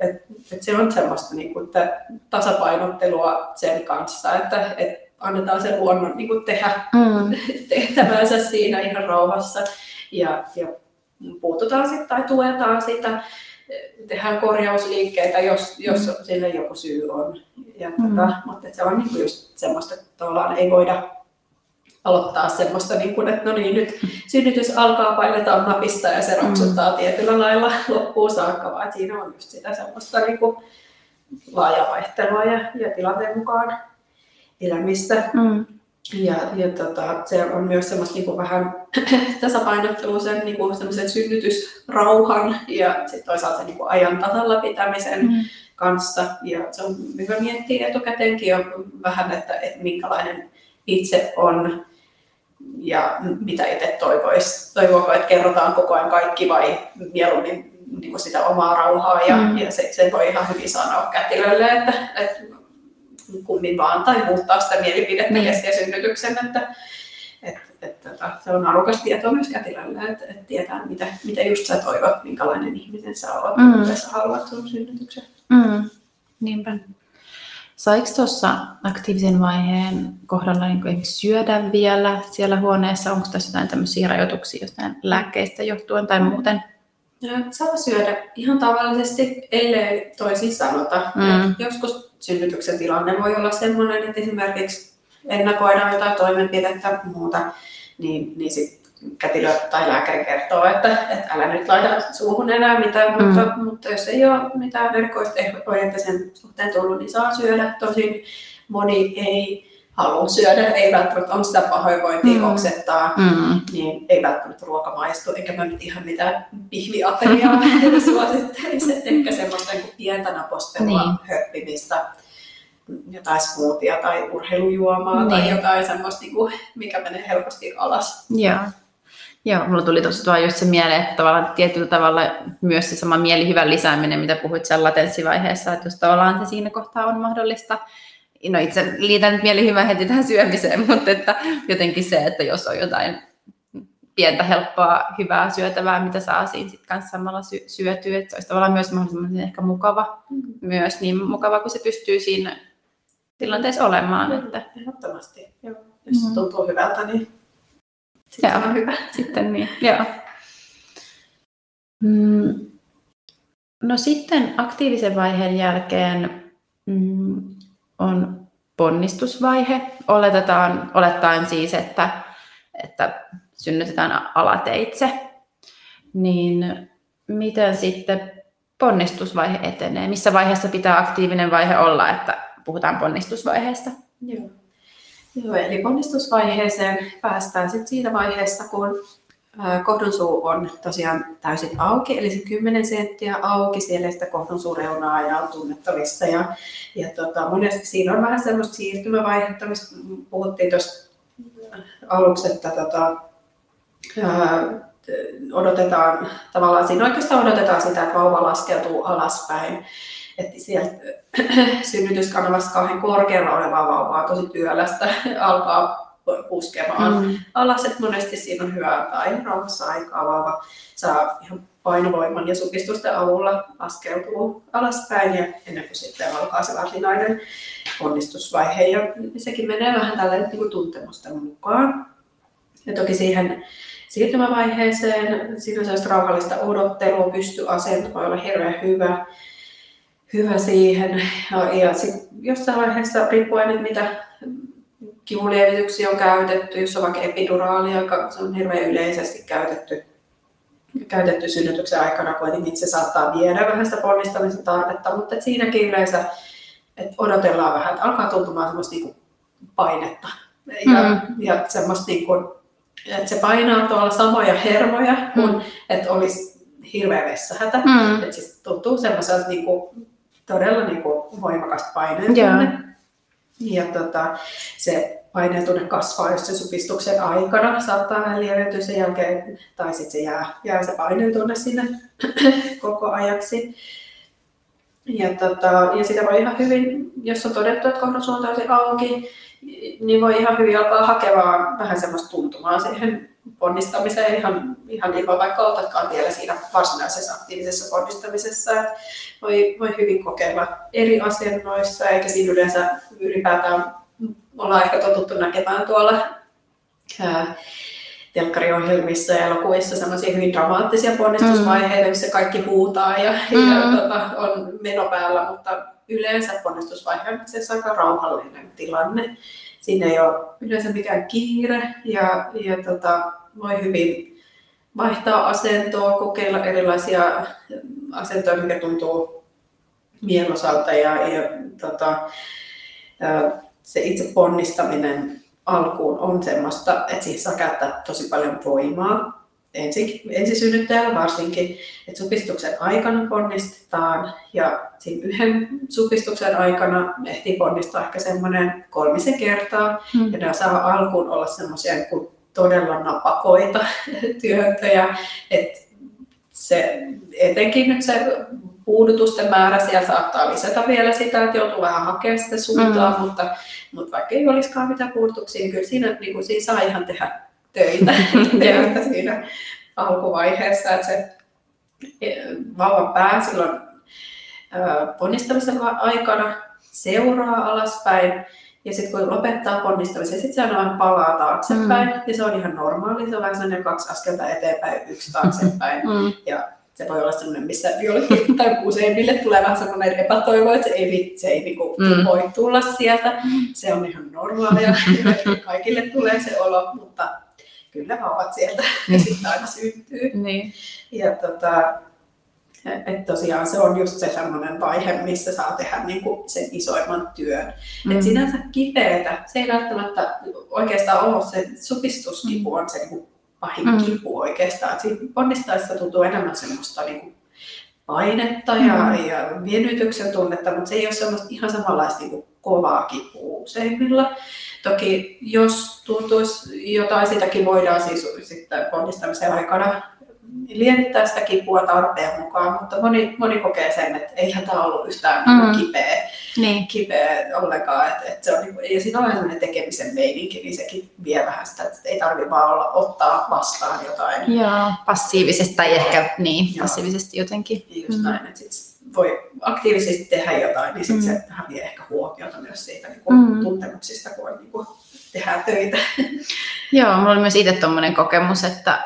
et, et se on semmoista niin kuin, että tasapainottelua sen kanssa, että et annetaan sen luonnon niin kuin tehdä mm. [LAUGHS] tehtävänsä siinä ihan rauhassa ja, ja puututaan sitten tai tuetaan sitä, tehdään korjausliikkeitä, jos, jos mm. sille joku syy on. Ja, mm. tota, mutta se on niin kuin just semmoista, että tavallaan ei voida aloittaa semmoista, niin kuin, että no niin, nyt synnytys alkaa, painetaan napista ja se rapsuttaa mm. tietyllä lailla loppuun saakka, vaan siinä on just sitä semmoista niin kuin laajaa vaihtelua ja, ja tilanteen mukaan elämistä. Mm. Ja, ja tota, se on myös semmoista niin kuin vähän [CLEARS THROAT] tasapainottelua sen, niin kuin synnytysrauhan ja sitten toisaalta sen niin kuin ajan tasalla pitämisen mm. kanssa. Ja se on hyvä miettiä etukäteenkin jo vähän, että, että minkälainen itse on ja mitä itse toivoisi. Toivoako, että kerrotaan koko ajan kaikki vai mieluummin niin kuin sitä omaa rauhaa ja, mm. ja se, se voi ihan hyvin sanoa kätilölle, että, että kummin vaan tai muuttaa sitä mielipidettä niin. kesken synnytyksen, että, että, että, että se on arvokas tieto myös kätilölle, että, että tietää mitä, mitä just sä toivot, minkälainen ihminen sä olet, mm. mitä sä haluat sun synnytyksen. Mm. Niinpä. Saiko tuossa aktiivisen vaiheen kohdalla niin syödä vielä siellä huoneessa? Onko tässä jotain tämmöisiä rajoituksia jostain lääkkeistä johtuen tai muuten? Saa syödä ihan tavallisesti, ellei toisin sanota. Mm. Joskus synnytyksen tilanne voi olla sellainen, että esimerkiksi ennakoidaan jotain toimenpidettä muuta, niin, niin sit kätilö tai lääkäri kertoo, että, että älä nyt laita suuhun enää mitään, mm. mutta, mutta jos ei ole mitään verkkoista ohjeita sen suhteen tullut, niin saa syödä. Tosin moni ei halua syödä, ei välttämättä on sitä pahoinvointia mm. oksettaa, mm. niin ei välttämättä ruoka maistu, eikä mä nyt ihan mitään pihviateriaa [LAUGHS] suosittelisi, että ehkä semmoista niin pientä napostelua, niin. höppimistä, jotain smoothia tai urheilujuomaa niin. tai jotain semmoista, niin kuin, mikä menee helposti alas. Joo. Joo, mulla tuli tuossa tuo just se mieleen, että tavallaan tietyllä tavalla myös se sama mielihyvän lisääminen, mitä puhuit sen latenssivaiheessa, että jos tavallaan se siinä kohtaa on mahdollista, no itse liitän nyt mielihyvän heti tähän syömiseen, [LAUGHS] mutta että jotenkin se, että jos on jotain pientä helppoa, hyvää syötävää, mitä saa siinä sit kanssa samalla sy- syötyä. Että se olisi tavallaan myös mahdollisimman ehkä mukava, Mm. myös niin mukava kuin se pystyy siinä tilanteessa olemaan. Kyllä, Että Ehdottomasti. Joo. Jos Mhm. se tuntuu hyvältä, niin sitten Joo. se on hyvä. [LAUGHS] sitten niin, joo. Mm. No sitten aktiivisen vaiheen jälkeen mm, on ponnistusvaihe. Oletetaan, olettaen siis, että, että synnytetään alateitse. Niin miten sitten ponnistusvaihe etenee? Missä vaiheessa pitää aktiivinen vaihe olla, että puhutaan ponnistusvaiheesta? Joo. Joo, eli ponnistusvaiheeseen päästään sitten siitä vaiheessa, kun kohdonsuu on tosiaan täysin auki, eli se 10 senttiä auki, siellä sitä kohdonsuureunaa ja on tunnettavissa. Ja, ja tota, monesti siinä on vähän semmoista siirtymävaihetta, mistä puhuttiin tuossa aluksi, että tota, ää, odotetaan, tavallaan siinä oikeastaan odotetaan sitä, että vauva laskeutuu alaspäin. Että sieltä [CLEARS THROAT] synnytyskanavassa kauhean korkealla olevaa vauvaa tosi työlästä [LAUGHS] alkaa puskemaan Mm. alas, että monesti siinä on hyvä antaa ihan rauhassa aikaa, vauva saa ihan painovoiman ja supistusten avulla laskeutuu alaspäin ja ennen kuin sitten alkaa se varsinainen onnistusvaihe ja sekin menee vähän tälle niin kuin tuntemusten mukaan. Ja toki siihen siirtymävaiheeseen, siinä on sellaista rauhallista odottelua, pystyasento voi olla hirveän hyvä, hyvä siihen. Ja, ja sit jossain vaiheessa, riippuen nyt mitä kivunlievityksiä on käytetty, jos on vaikka epiduraali, joka se on hirveän yleisesti käytetty, käytetty synnytyksen aikana kuitenkin, se saattaa viedä vähän sitä ponnistamisen tarvetta, mutta et siinäkin yleensä et odotellaan vähän, että alkaa tuntumaan semmoista niinku painetta ja, Mm. ja semmoista niinku, että se painaa tuolla samoja hermoja, kuin Mm. että olisi hirveä vessähätä. Mm. Et siis tuntuu semmoiselta niinku, todella niinku voimakasta paineen Joo. Ja tota, se paineen tunne kasvaa, jos se supistuksen aikana saattaa vähän sen jälkeen, tai sitten se jää, jää se paineen tunne sinne [CLEARS THROAT] koko ajaksi. Ja, tota, ja sitä voi ihan hyvin, jos on todettu, että kohdon on auki, niin voi ihan hyvin alkaa hakemaan vähän semmoista tuntumaa siihen ponnistamiseen ihan, ihan ilman vaikka otatkaan vielä siinä varsinaisessa aktiivisessa ponnistamisessa. Voi, voi hyvin kokeilla eri asennoissa, eikä siinä yleensä ylipäätään ollaan ehkä totuttu näkemään tuolla ää, telkkariohjelmissa ja elokuvissa semmoisia hyvin dramaattisia ponnistusvaiheita, missä kaikki huutaa ja, Mm. ja tota, on meno päällä, mutta yleensä ponnistusvaihe on itse asiassa aika rauhallinen tilanne. Siinä ei ole yleensä mikään kiire ja, ja tota, voi hyvin vaihtaa asentoa, kokeilla erilaisia asentoja, mikä tuntuu mielosalta ja, ja tota, se itse ponnistaminen alkuun on semmoista, että siihen saa käyttää tosi paljon voimaa. Ensi, ensisynnyttäjällä varsinkin, että supistuksen aikana ponnistetaan ja siinä yhden supistuksen aikana ehtii ponnistaa ehkä semmoinen kolmisen kertaa. Mm. Ja nämä saa alkuun olla semmoisia niin todella napakoita [LAUGHS] työntöjä, että se, etenkin nyt se puudutusten määrä siellä saattaa lisätä vielä sitä, että joutuu vähän hakemaan sitä suuntaa, mm. mutta, mutta vaikka ei olisikaan mitään puudutuksia, niin kyllä siinä, niin kuin, siinä saa ihan tehdä töitä, [LAUGHS] töitä siinä alkuvaiheessa, että se e, vauvan pää silloin ponnistamisen aikana seuraa alaspäin, ja sitten kun lopettaa ponnistamisen, sitten se aina vähän palaa taaksepäin, mm. ja se on ihan normaali, se on vähän sellainen kaksi askelta eteenpäin, yksi taaksepäin, [LAUGHS] Mm. ja se voi olla sellainen, missä jollekin tai useimmille tulee vähän sellainen epätoivo, että se ei, se ei niinku Mm. voi tulla sieltä. Se on ihan normaalia, kaikille tulee se olo, mutta kyllä vauvat sieltä sitten aina syntyy. Niin. Ja tota, et tosiaan se on just se sellainen vaihe, missä saa tehdä niinku sen isoimman työn. Mm. Et sinänsä kipeätä, se ei välttämättä oikeastaan ole se supistuskipu on se niinku pahin Mm. kipu oikeastaan. Et siinä ponnistaessa tuntuu enemmän semmoista niinku painetta ja, Mm. ja venytyksen tunnetta, mutta se ei ole semmoista ihan samanlaista niinku kovaa kipua useimmilla. Toki jos tuntuisi jotain, sitäkin voidaan siis sitten ponnistamisen aikana lievittää sitä kipua tarpeen mukaan, mutta moni, moni kokee sen, että eihän tämä ollut yhtään Mm. mm. kipeä, Niin. kipeä ollenkaan. Että, että se on, niin ja siinä on sellainen tekemisen meininki, niin sekin vie vähän sitä, että ei tarvitse vaan olla, ottaa vastaan jotain. Joo, passiivisesti tai ehkä niin, Joo. passiivisesti jotenkin. Ja just Mm. näin, että sit voi aktiivisesti tehdä jotain, niin sit Mm. se vähän vie ehkä huomiota myös siitä niin kuin Mm. tuntemuksista, kun on, niin kuin, tehdään töitä. Joo, mulla oli myös itse tuommoinen kokemus, että,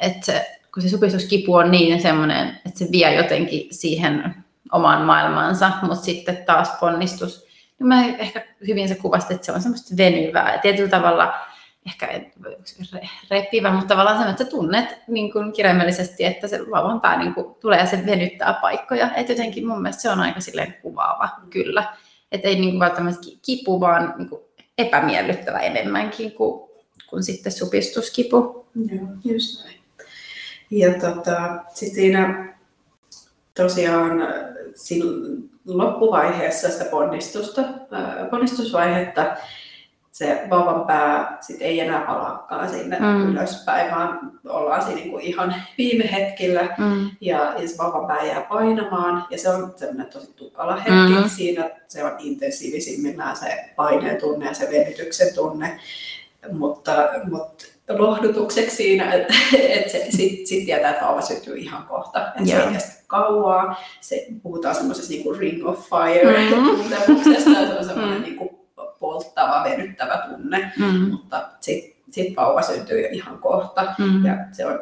että se, kun se supistuskipu on niin semmoinen, että se vie jotenkin siihen omaan maailmaansa, mutta sitten taas ponnistus, niin mä ehkä hyvin se kuvasti, että se on semmoista venyvää ja tietyllä tavalla ehkä repivä, mutta tavallaan semmoinen, että tunnet niin kuin kirjaimellisesti, että se pää niin kuin tulee ja se venyttää paikkoja. Että jotenkin mun mielestä se on aika silleen kuvaava, kyllä. Että ei niin kuin välttämättä ki- kipu, vaan niin kuin epämiellyttävä enemmänkin kuin, kuin sitten supistuskipu. Joo, just näin. Ja tota, sitten siinä tosiaan äh, loppuvaiheessa sitä ponnistusta, ää, ponnistusvaihetta, se vauvan pää sit ei enää palaakaan sinne Mm. ylöspäin, vaan ollaan siinä niinku ihan viime hetkillä Mm. ja, ja se vauvan pää jää painamaan ja se on semmoinen tosi tukala hetki. Mm. Mm. Siinä se on intensiivisimmillään se paineen tunne ja se venytyksen tunne, mutta, mutta lohdutukseksi siinä, että, että se sit, sit tietää, että vauva syttyy ihan kohta. Että se ei kestä kauaa. Se, puhutaan semmoisesta niin ring of fire Mm. tuntemuksesta. Se on semmoinen Mm. niin kuin polttava, venyttävä tunne. Mm. Mutta sitten sit vauva syntyy ihan kohta. Mm. Ja se on,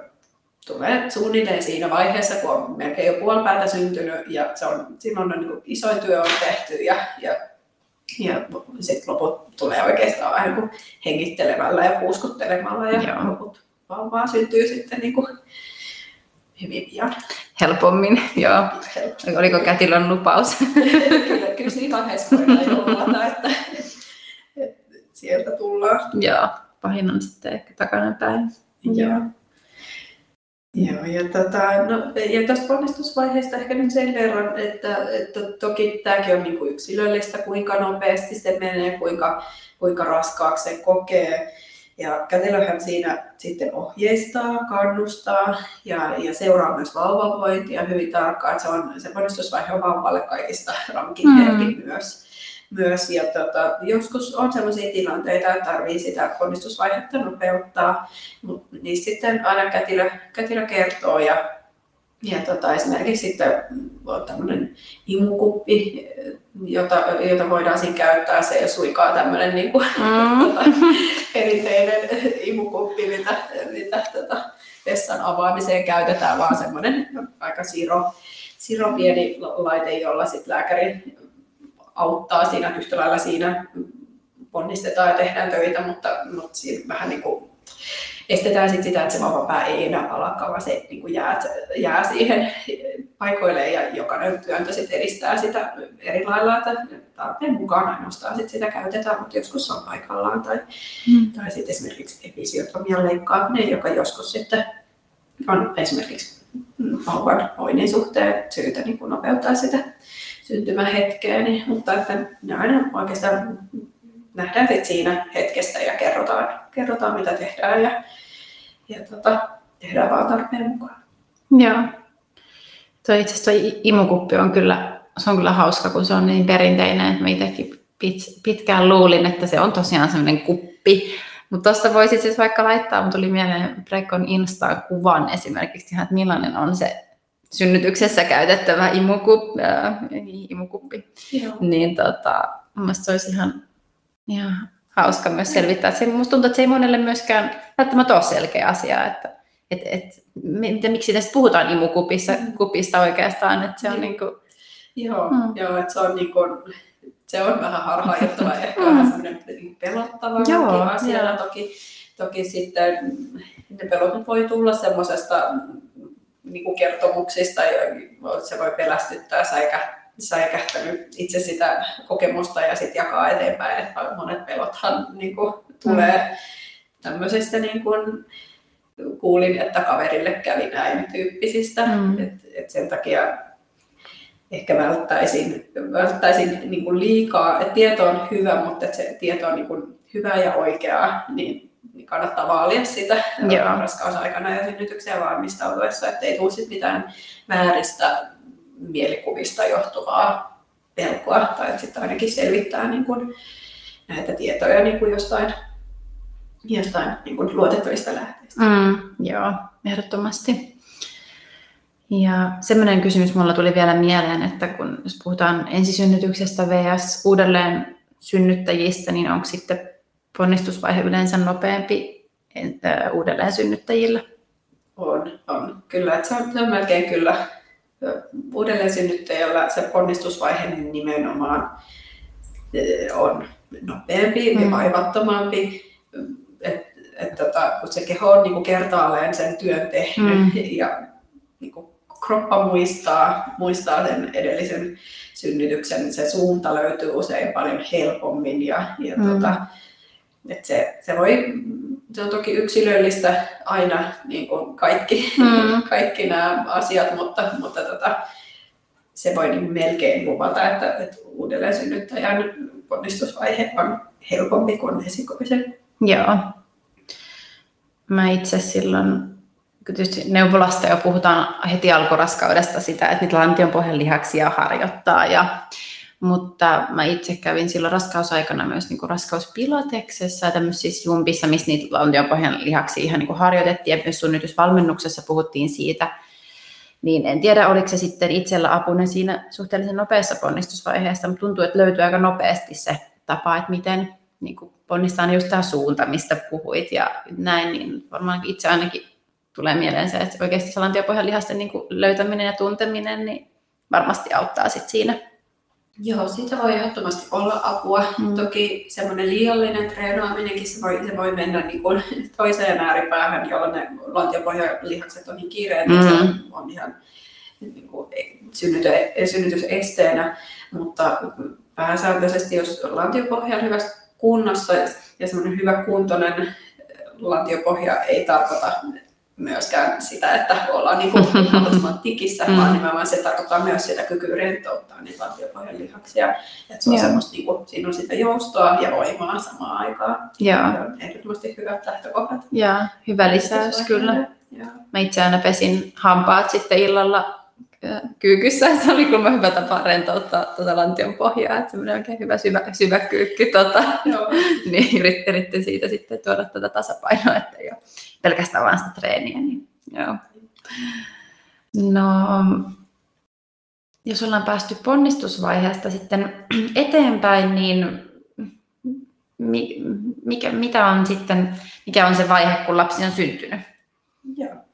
tulee suunnilleen siinä vaiheessa, kun on melkein jo puolipäätä syntynyt ja se on, silloin on niin isoin työ on tehty ja, ja, ja sitten loput tulee oikeastaan vähän kuin hengittelemällä ja puuskuttelemalla ja Joo. loput vaan, vaan syntyy sitten niin kuin hyvin pian. Helpommin, joo. Oliko kätilön lupaus? [LAUGHS] kyllä, kyllä siinä vaiheessa voidaan että, että sieltä tullaan. joo, pahin on sitten ehkä takanapäin. Joo. Joo, ja, tota, no, ja tästä ponnistusvaiheesta ehkä nyt sen verran, että, että toki tämäkin on niin kuin yksilöllistä, kuinka nopeasti se menee, kuinka, kuinka raskaaksi se kokee. Ja kätilöhän siinä sitten ohjeistaa, kannustaa ja, ja seuraa myös vauvavointia hyvin tarkkaan. Että se, on, se ponnistusvaihe on vauvalle kaikista rankin Mm. myös. Myös. Ja tota, joskus on sellaisia tilanteita, että tarvii sitä ponnistusvaihetta nopeuttaa, mutta niistä sitten aina kätilö, kätilö kertoo ja, ja tota, esimerkiksi sitten on tämmöinen imukuppi, jota, jota voidaan siinä käyttää. Se ei ole suikaan tämmöinen niin kuin, [LAUGHS] Mm. tota, perinteinen imukuppi, mitä, mitä tota, vessan avaamiseen käytetään, vaan semmoinen aika siro, siro pieni laite, jolla sit lääkäri auttaa siinä yhtä lailla siinä ponnistetaan ja tehdään töitä, mutta, mutta siinä vähän niin kuin estetään sit sitä, että se vauvapää ei enää palaakaan, vaan se niin kuin jää, jää siihen paikoilleen ja jokainen työntö sit edistää sitä eri lailla, että tarpeen mukaan ainoastaan sit sitä käytetään, mutta joskus se on paikallaan tai, Mm. tai sitten esimerkiksi episiotomian leikkaaminen, joka joskus sitten on esimerkiksi vauvan voinnin suhteen syytä niin kuin nopeuttaa sitä syntymähetkeä, niin, mutta että ne aina oikeastaan nähdään siinä hetkessä ja kerrotaan, kerrotaan mitä tehdään ja, ja tota, tehdään vaan tarpeen mukaan. Joo. Tuo itse asiassa imukuppi on kyllä, se on kyllä hauska, kun se on niin perinteinen, että mä itsekin pit- pitkään luulin, että se on tosiaan semmoinen kuppi. Mutta tuosta voisi siis vaikka laittaa, mutta tuli mieleen Prekon Instaan kuvan esimerkiksi, että millainen on se synnytyksessä käytettävä imukup, äh, imukuppi. Joo. Niin tota, mun se olisi ihan, ihan hauska myös selvittää. Se, musta tuntuu, että se ei monelle myöskään välttämättä ole selkeä asia, että et, et, mitä, miksi tästä puhutaan imukupissa Mm. kupista oikeastaan, että se on niin kuin, Joo, Mm. joo että se on, niin kuin, se on vähän harhaanjohtava ja ehkä Mm. vähän semmoinen pelottava Joo, asia. joo. Toki, toki sitten ne pelot voi tulla semmoisesta niin kuin kertomuksista, ja se voi pelästyttää säikä, säikähtänyt itse sitä kokemusta ja sitten jakaa eteenpäin. Että monet pelothan niin kuin, tulee tämmöisestä niin kuin, kuulin, että kaverille kävi näin tyyppisistä. Mm. Et, et sen takia ehkä välttäisin, välttäisin niin kuin liikaa, että tieto on hyvä, mutta että se tieto on niin kuin hyvä ja oikeaa, niin niin kannattaa vaalia sitä Joo. [LAUGHS] raskausaikana ja synnytykseen valmistautuessa, ettei tule sit mitään vääristä mielikuvista johtuvaa pelkoa, tai sitten ainakin selvittää niin kun näitä tietoja niin kun jostain, jostain niin kun luotettavista lähteistä. Mm, joo, ehdottomasti. Ja semmoinen kysymys mulla tuli vielä mieleen, että kun jos puhutaan ensisynnytyksestä vs. uudelleen synnyttäjistä, niin onko sitten ponnistusvaihe yleensä nopeampi uudelleen synnyttäjillä? On, on. Kyllä, että se on, se on melkein kyllä uudelleen synnyttäjällä se ponnistusvaihe nimenomaan on nopeampi Mm. ja vaivattomampi. Et, et, tota, kun se keho on niin kertaalleen sen työn tehnyt Mm. ja niin kuin kroppa muistaa, muistaa sen edellisen synnytyksen, niin se suunta löytyy usein paljon helpommin ja, ja Mm. tota, et se, se, voi, se on toki yksilöllistä aina niin kuin kaikki, Mm. [LAUGHS] kaikki nämä asiat, mutta, mutta tota, se voi niin melkein luvata, että, että uudelleen synnyttäjän ponnistusvaihe on helpompi kuin esikoisen. Joo. Mä itse silloin, kun tietysti neuvolasta jo puhutaan heti alkuraskaudesta sitä, että niitä lantionpohjan lihaksia harjoittaa. Ja, mutta mä itse kävin silloin raskausaikana myös niin kuin raskauspilateksessa ja tämmöisissä jumpissa, missä niitä lantionpohjan lihaksia ihan niin kuin harjoitettiin ja myös synnytysvalmennuksessa puhuttiin siitä. Niin en tiedä, oliko se sitten itsellä apuna siinä suhteellisen nopeassa ponnistusvaiheessa, mutta tuntuu, että löytyy aika nopeasti se tapa, että miten niin kuin ponnistaa just tämä suunta, mistä puhuit ja näin, niin varmaan itse ainakin tulee mieleen se, että oikeasti se lantiopohjan lihasten niin löytäminen ja tunteminen niin varmasti auttaa sit siinä. Joo, siitä voi ehdottomasti olla apua. Mm. Toki semmoinen liiallinen treenaaminenkin, se voi, se voi mennä niin kuin [LAUGHS] toiseen ääripäähän, jolloin ne lantiopohjalihakset on niin kireet, että Mm. se on, on ihan niin kuin synnytys, synnytysesteenä. Mutta pääsääntöisesti, jos lantiopohja on hyvässä kunnossa ja semmoinen hyvä kuntoinen lantiopohja ei tarkoita myöskään sitä, että ollaan niin [LAUGHS] mahdollisimman tikissä, Mm. vaan nimenomaan se tarkoittaa myös sitä kykyä rentouttaa niitä lantiopohjan lihaksia. Että se on semmoista, niin kuin, siinä on sitä joustoa ja voimaa samaan aikaan. Joo, Ja on ehdottomasti hyvät lähtökohdat. ja hyvä lisäys kyllä. Joo. Mä itse aina pesin hampaat sitten illalla kyykyssä, että se oli kyllä hyvä tapa rentouttaa tuota lantion pohjaa, että semmoinen oikein hyvä syvä, syvä kyykky, tota, Joo. [LAUGHS] niin yrit- yritin siitä sitten tuoda tätä tasapainoa, että ei ole pelkästään vaan sitä treeniä. Niin, joo. No, jos ollaan päästy ponnistusvaiheesta sitten [CLEARS THROAT] eteenpäin, niin mi, mikä, mitä on sitten, mikä on se vaihe, kun lapsi on syntynyt? Joo.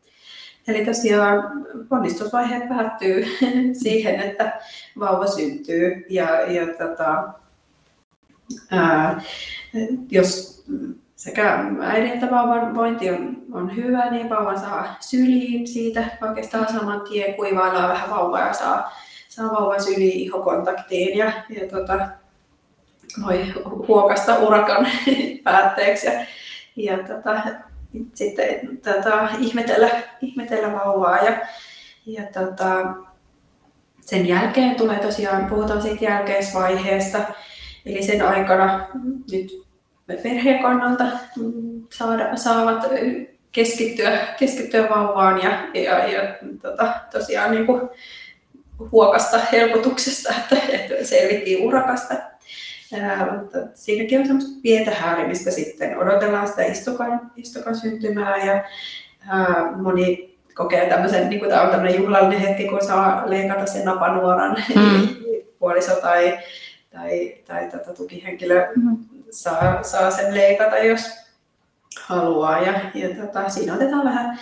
Eli tosiaan ponnistusvaihe päättyy [LAUGHS] siihen, että vauva syntyy ja, ja tota, ää, jos sekä äidin että vauvan vointi on, on hyvä, niin vauva saa syliin siitä oikeastaan saman tien, kuivaillaan vähän vauvaa ja saa, saa vauvan syliin ihokontaktiin ja, ja tota, voi huokasta urakan [LAUGHS] päätteeksi. Ja, ja tota, sitten tota, ihmetellä, ihmetellä vauvaa. Ja, ja tota, sen jälkeen tulee tosiaan, puhutaan siitä jälkeisvaiheesta, eli sen aikana nyt perheen kannalta mm, saada, saavat keskittyä, keskittyä vauvaan ja, ja, ja tota, tosiaan niin kuin huokasta helpotuksesta, että, että selvittiin urakasta. Mutta siinäkin on semmoista pientä häärimistä sitten. Odotellaan sitä istukan, istukan syntymää ja ää, moni kokee tämmöisen, niin kuin tämä on tämmöinen juhlallinen hetki, kun saa leikata sen napanuoran Mm. [LAUGHS] puoliso tai, tai, tai tätä tukihenkilö Mm. saa, saa sen leikata, jos haluaa. Ja, ja tota, siinä otetaan vähän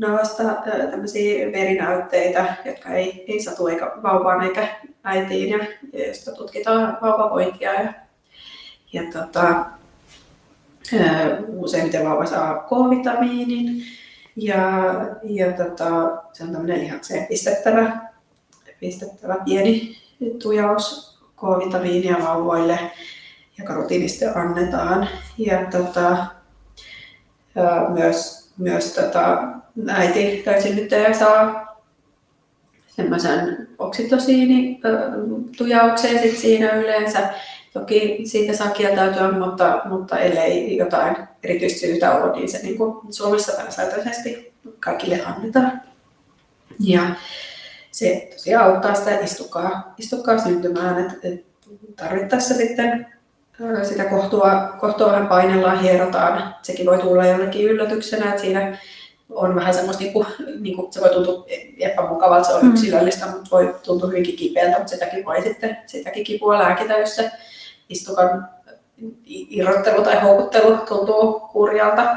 navasta ää, tämmöisiä verinäytteitä, jotka ei, ei satu eikä vauvaan eikä äitiin, ja, ja josta tutkitaan vauvavointia. Ja, ja tota, useimmiten vauva saa K-vitamiinin, ja, ja tota, se on tämmöinen lihakseen pistettävä, pistettävä pieni tujaus K-vitamiinia vauvoille, joka rutiinisti annetaan. Ja tota, myös, myös tota, äiti tai synnyttäjä saa semmoisen oksitosiinitujauksen sit siinä yleensä. Toki siitä saa kieltäytyä, mutta, mutta ellei jotain erityistä syytä ole, niin se niin kuin Suomessa pääsääntöisesti kaikille annetaan. Ja se tosiaan auttaa sitä istukkaa, istukkaa syntymään, että et tarvittaessa sitten sitä kohtua, kohtua vähän painellaan, hierotaan. Sekin voi tulla jollekin yllätyksenä, että siinä on vähän semmoista, niin kuin, niin kuin, se voi tuntua epämukavalta, se on mm. yksilöllistä, mutta voi tuntua hyvinkin kipeältä, mutta sitäkin voi sitten, sitäkin kipua lääkitä, jos se istukan irrottelu tai houkuttelu tuntuu kurjalta.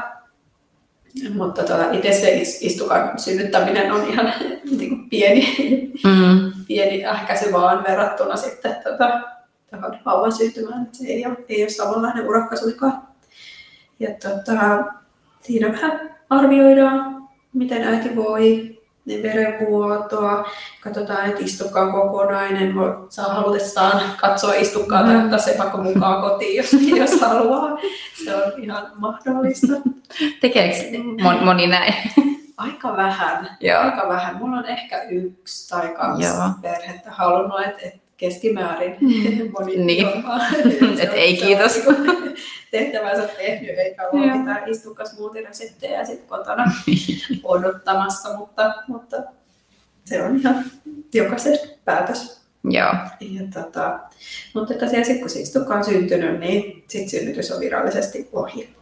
Mutta tuota, itse se istukan synnyttäminen on ihan [LAUGHS] niin kuin pieni, mm. pieni ähkäisy vaan verrattuna sitten tuota, tähän vauvan syntymään. Se ei ole, ei ole samanlainen urakka suinkaan. Ja tuota, siinä vähän arvioidaan, miten äiti voi, niin verenvuotoa, katsotaan, että istukka on kokonainen, saa halutessaan katsoa istukkaa mm. tai ottaa se vaikka mukaan kotiin, jos, [LAUGHS] jos haluaa. Se on ihan mahdollista. Tekeekö moni näin? Aika vähän. Joo. Aika vähän. Mulla on ehkä yksi tai kaksi Joo. perhettä halunnut, että, että keskimäärin mm. moni niin. [LAUGHS] Et ei kiitos. [LAUGHS] tehtävänsä tehnyt, eikä ole mitään istukas muutireseptejä sitten kotona [LAUGHS] odottamassa, mutta, mutta se on ihan jokaisen päätös. Joo. Ja tota, mutta tosiaan sitten kun se istukka on syntynyt, niin sitten synnytys on virallisesti ohi.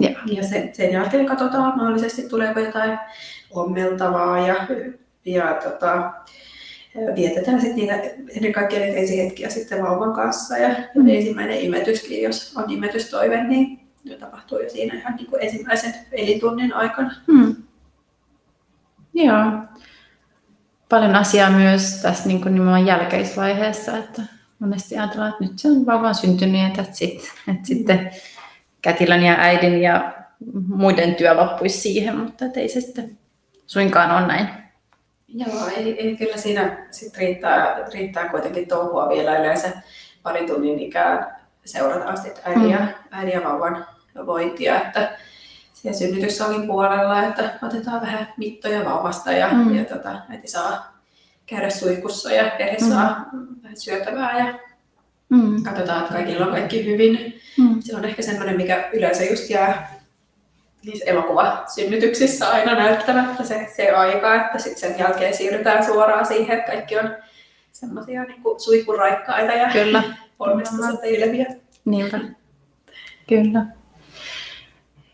Ja, ja sen, sen jälkeen katsotaan mahdollisesti tuleeko jotain ommeltavaa ja, ja tota, vietetään sitten niitä ennen kaikkea niitä ensihetkiä sitten vauvan kanssa ja mm. ensimmäinen imetyskin, jos on imetystoive, niin se tapahtuu jo siinä ihan niin kuin ensimmäisen elintunnin aikana. Mm. Joo. Paljon asiaa myös tässä niin kuin nimenomaan jälkeisvaiheessa, että monesti ajatellaan, että nyt se on vauvan syntynyt ja that's it. Että sitten kätilön ja äidin ja muiden työ loppuisi siihen, mutta ei se sitten suinkaan ole näin. Joo, ei, ei kyllä siinä sit riittää, riittää kuitenkin touhua vielä yleensä pari tunnin ikään seurataan sitten äidin, ja, mm. äidin ja vauvan vointia, että siellä synnytyssalin puolella, että otetaan vähän mittoja vauvasta ja, mm. ja tota, äiti saa käydä suihkussa ja perhe mm. saa vähän syötävää ja mm. katsotaan, että kaikilla on kaikki hyvin. Mm. Se on ehkä semmoinen, mikä yleensä just jää niissä elokuvasynnytyksissä aina näyttämättä se, se aika, että sitten sen jälkeen siirrytään suoraan siihen, että kaikki on semmoisia niin suihkuraikkaita ja Kyllä. onnesta säteileviä. Niinpä. Kyllä.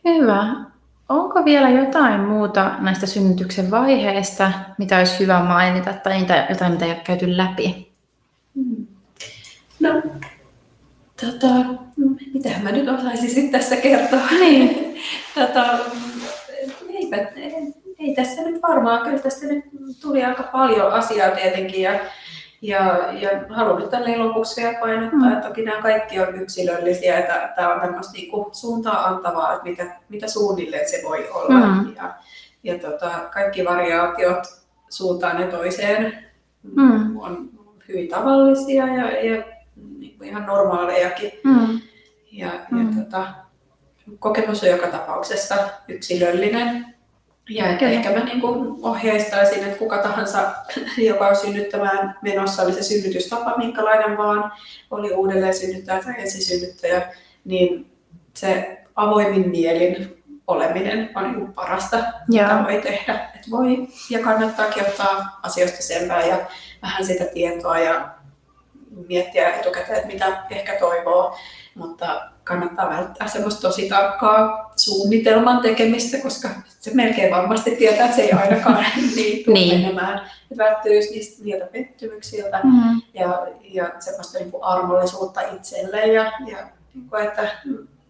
Hyvä. Onko vielä jotain muuta näistä synnytyksen vaiheista, mitä olisi hyvä mainita, tai jotain, mitä ei ole käyty läpi? Hmm. No, Tota, mitä mä nyt osaisin sitten tässä kertoa? Niin. [LAUGHS] tota, eipä, ei, ei tässä nyt varmaan, kyllä tässä nyt tuli aika paljon asiaa tietenkin ja, ja, ja haluan nyt tälle lopuksi vielä painottaa, mm. että toki nämä kaikki on yksilöllisiä, että tämä on tämmöistä niin suuntaa antavaa, että mitä, mitä suunnilleen se voi olla. Mm. Ja, ja tota, kaikki variaatiot suuntaan ja toiseen mm. on hyvin tavallisia ja, ja ihan normaalejakin. Mm. Ja, mm. ja tota, kokemus on joka tapauksessa yksilöllinen. Ja että ehkä mä niin kuin ohjeistaisin, että kuka tahansa, [LAUGHS] joka on synnyttämään menossa, oli se synnytystapa minkälainen vaan, oli uudelleen synnyttäjä tai ensisynnyttäjä, niin se avoimin mielin oleminen on niin parasta, Joo. mitä voi tehdä. Et voi ja kannattaakin ottaa asioista selvää ja vähän sitä tietoa ja miettiä etukäteen, että mitä ehkä toivoo, mutta kannattaa välttää semmoista tosi tarkkaa suunnitelman tekemistä, koska se melkein varmasti tietää, että se ei ainakaan [LAUGHS] niin tule niin. menemään. Että välttyy niistä niiltä pettymyksiltä mm-hmm. ja, ja semmoista niin armollisuutta itselleen ja, ja niin kuin, että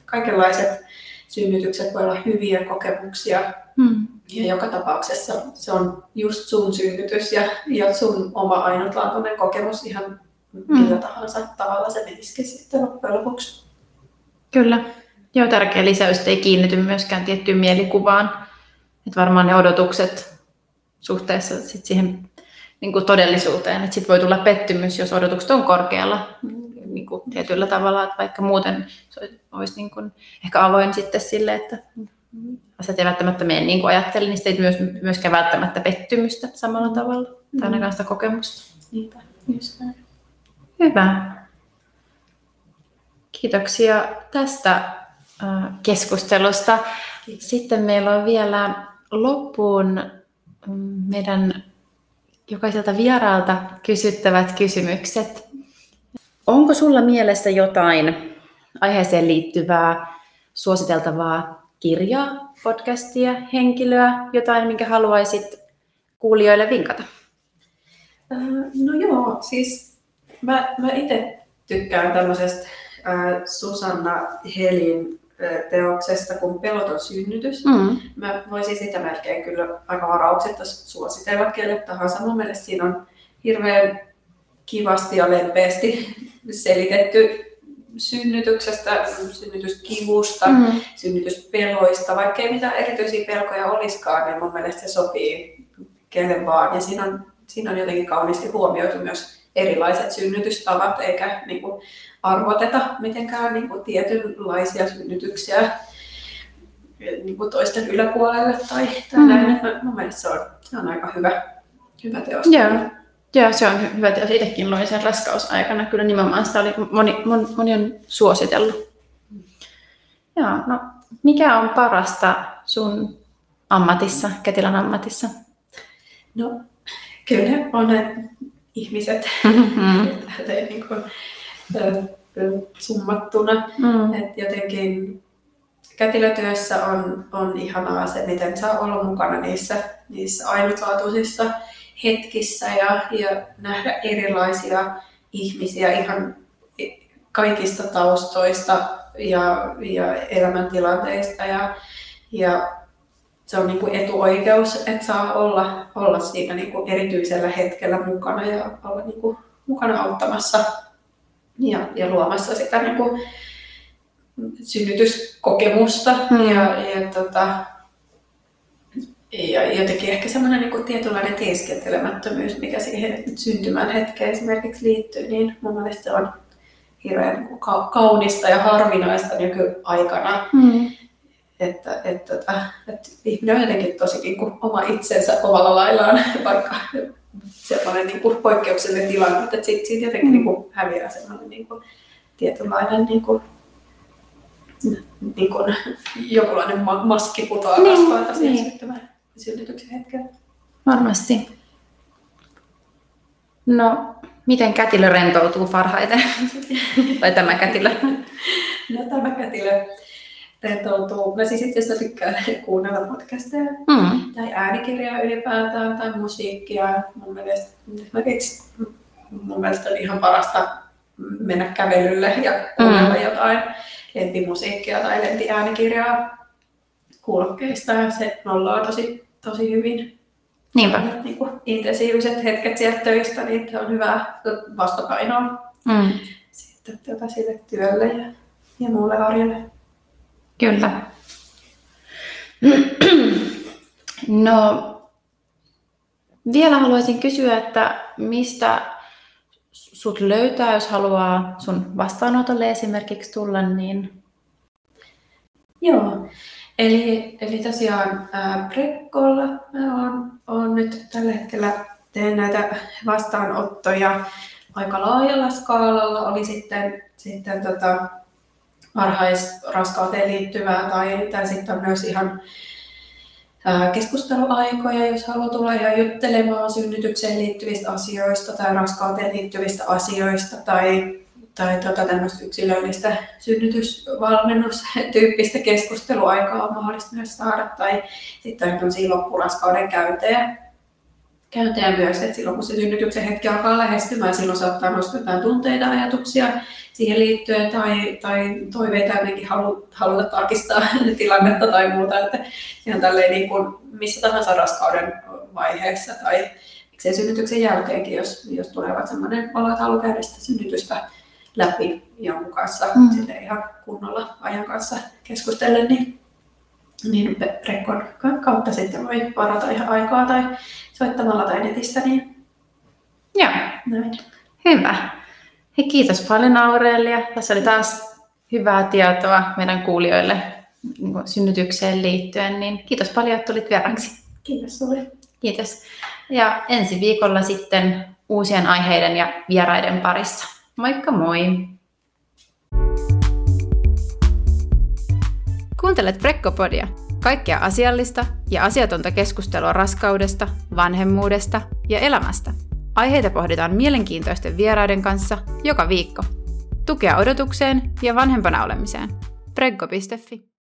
kaikenlaiset synnytykset voi olla hyviä kokemuksia. Mm. Ja joka tapauksessa se on just sun synnytys ja, ja sun oma ainutlaatuinen kokemus ihan mm. millä tahansa tavalla se menisikin sitten loppujen lopuksi. Kyllä. Joo, tärkeä lisäys, ei kiinnity myöskään tiettyyn mielikuvaan. Että varmaan ne odotukset suhteessa sit siihen niin kuin todellisuuteen, että sitten voi tulla pettymys, jos odotukset on korkealla niin kuin tietyllä tavalla, että vaikka muuten se olisi niin kuin ehkä avoin sitten sille, että asiat ei välttämättä mene niin kuin ajattelin, niin sitten ei myöskään välttämättä pettymystä samalla tavalla, tai ainakaan sitä kokemusta. Niinpä, just näin. Hyvä. Kiitoksia tästä keskustelusta. Sitten meillä on vielä loppuun mm, meidän jokaiselta vieraalta kysyttävät kysymykset. Onko sulla mielessä jotain aiheeseen liittyvää, suositeltavaa kirjaa, podcastia, henkilöä, jotain, minkä haluaisit kuulijoille vinkata? No joo, siis mä, mä itse tykkään tämmöisestä äh, Susanna Helin teoksesta kuin Peloton synnytys. Mm. Mä voisin sitä melkein kyllä aika varauksetta suositella kelle tahansa. Mun mielestä siinä on hirveän kivasti ja lempeästi selitetty synnytyksestä, synnytyskivusta, mm. synnytyspeloista, vaikka ei mitään erityisiä pelkoja olisikaan, niin mun mielestä se sopii kelle vaan. Ja siinä on, siinä on jotenkin kauniisti huomioitu myös erilaiset synnytystavat, eikä niin kuin, arvoteta mitenkään niin kuin, tietynlaisia synnytyksiä niin kuin toisten yläpuolelle tai, tai mm. näin. Mä, mun mielestä se on, se on aika hyvä, hyvä teos. Joo. Joo, se on hyvä teos. Itsekin luin sen raskausaikana. Kyllä nimenomaan sitä oli moni, moni, moni on suositellut. Joo, no mikä on parasta sun ammatissa, Ketilan ammatissa? No, kyllä on ihmiset mm-hmm. [LAUGHS] niin kuin, summattuna. Mm. Et jotenkin kätilötyössä on, on ihanaa se, miten saa olla mukana niissä, niissä ainutlaatuisissa hetkissä ja, ja nähdä erilaisia ihmisiä ihan kaikista taustoista ja, ja elämäntilanteista. Ja, ja se on niin kuin etuoikeus, että saa olla, olla siinä niin kuin erityisellä hetkellä mukana ja olla niin kuin mukana auttamassa ja, ja luomassa sitä niin kuin synnytyskokemusta. Mm. Ja, ja, tota, ja jotenkin ehkä semmoinen niin kuin tietynlainen teeskentelemättömyys, mikä siihen syntymän hetkeen esimerkiksi liittyy, niin mun mielestä se on hirveän niin kuin kaunista ja harvinaista nykyaikana. Mm että, että, että, että ihminen on jotenkin tosi niin kuin, oma itsensä omalla laillaan, [LAUGHS] vaikka sellainen niin kuin, poikkeuksellinen tilanne, että siitä, siitä jotenkin mm. niin kuin, häviää sellainen niin kuin, tietynlainen niin kuin, niin kuin, jokinlainen maski putoaa niin, kasvaita niin. synnytyksen hetkellä. Varmasti. No, miten kätilö rentoutuu parhaiten? [LAUGHS] tai tämä kätilö? No tämä kätilö rentoutuu. Mä siis itse asiassa tykkään [LAUGHS] kuunnella podcasteja mm. tai äänikirjaa ylipäätään tai musiikkia. Mun mielestä, mun mielestä on ihan parasta mennä kävelylle ja kuunnella mm. jotain lempimusiikkia tai lempiäänikirjaa kuulokkeista ja se nollaa tosi, tosi hyvin. Niinpä. Niin kuin intensiiviset hetket sieltä töistä, niin on hyvä vastapainoa mm. sitten tuota sille työlle ja, ja muulle arjelle. Kyllä. No, vielä haluaisin kysyä, että mistä sut löytää, jos haluaa sun vastaanotolle esimerkiksi tulla, niin... Joo, eli, eli tosiaan Prekkolla mä oon, oon nyt tällä hetkellä teen näitä vastaanottoja aika laajalla skaalalla. Oli sitten, sitten tota, varhaisraskauteen liittyvää tai, tai sitten on myös ihan keskusteluaikoja, jos haluaa tulla ihan juttelemaan synnytykseen liittyvistä asioista tai raskauteen liittyvistä asioista tai, tai tota tämmöistä yksilöllistä synnytysvalmennustyyppistä keskusteluaikaa on mahdollista myös saada tai sitten on loppuraskauden käyntejä, käyntejä myös, että silloin kun se synnytyksen hetki alkaa lähestymään, silloin saattaa nostaa jotain tunteita, ajatuksia siihen liittyen tai, tai toiveita jotenkin halu, haluta tarkistaa [LAUGHS] tilannetta tai muuta, että ihan tälleen niin kuin missä tahansa raskauden vaiheessa tai miksei synnytyksen jälkeenkin, jos, jos tulevat sellainen olo, että haluaa käydä sitä synnytystä läpi jonkun kanssa mm. ihan kunnolla ajan kanssa keskustellen, niin niin Rekon kautta sitten voi varata ihan aikaa tai soittamalla tai netistä. Niin... Joo, Näin. hyvä. Hei, kiitos paljon Aurelia. Tässä oli taas hyvää tietoa meidän kuulijoille niin synnytykseen liittyen, niin kiitos paljon, että tulit vieraksi. Kiitos sinulle. Kiitos. Ja ensi viikolla sitten uusien aiheiden ja vieraiden parissa. Moikka moi! Kuuntelet Prekkopodia, kaikkea asiallista ja asiatonta keskustelua raskaudesta, vanhemmuudesta ja elämästä. Aiheita pohditaan mielenkiintoisten vieraiden kanssa joka viikko. Tukea odotukseen ja vanhempana olemiseen. Preggo.fi